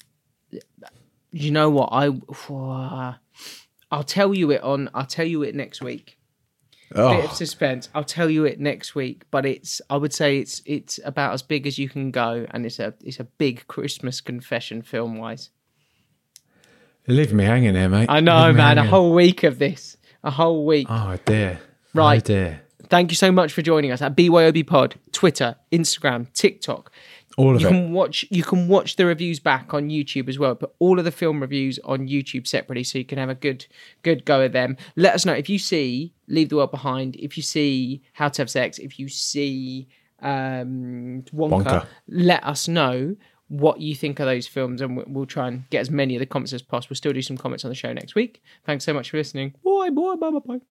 you know what I *sighs* I'll tell you it on I'll tell you it next week. bit of Oh, suspense. I'll tell you it next week, but it's I would say it's it's about as big as you can go, and it's a it's a big Christmas confession film wise. you're me hanging here, mate. I know, man. A whole week of this, a whole week. Oh dear. Right. Oh dear. Thank you so much for joining us at BYOB Pod, Twitter, Instagram, TikTok. All of You it. can watch you can watch the reviews back on YouTube as well. But all of the film reviews on YouTube separately, so you can have a good good go at them. Let us know if you see Leave the World Behind, if you see How to Have Sex, if you see um, Wonka, Wonka. Let us know what you think of those films, and we- we'll try and get as many of the comments as possible. We'll still do some comments on the show next week. Thanks so much for listening. Bye bye bye bye bye.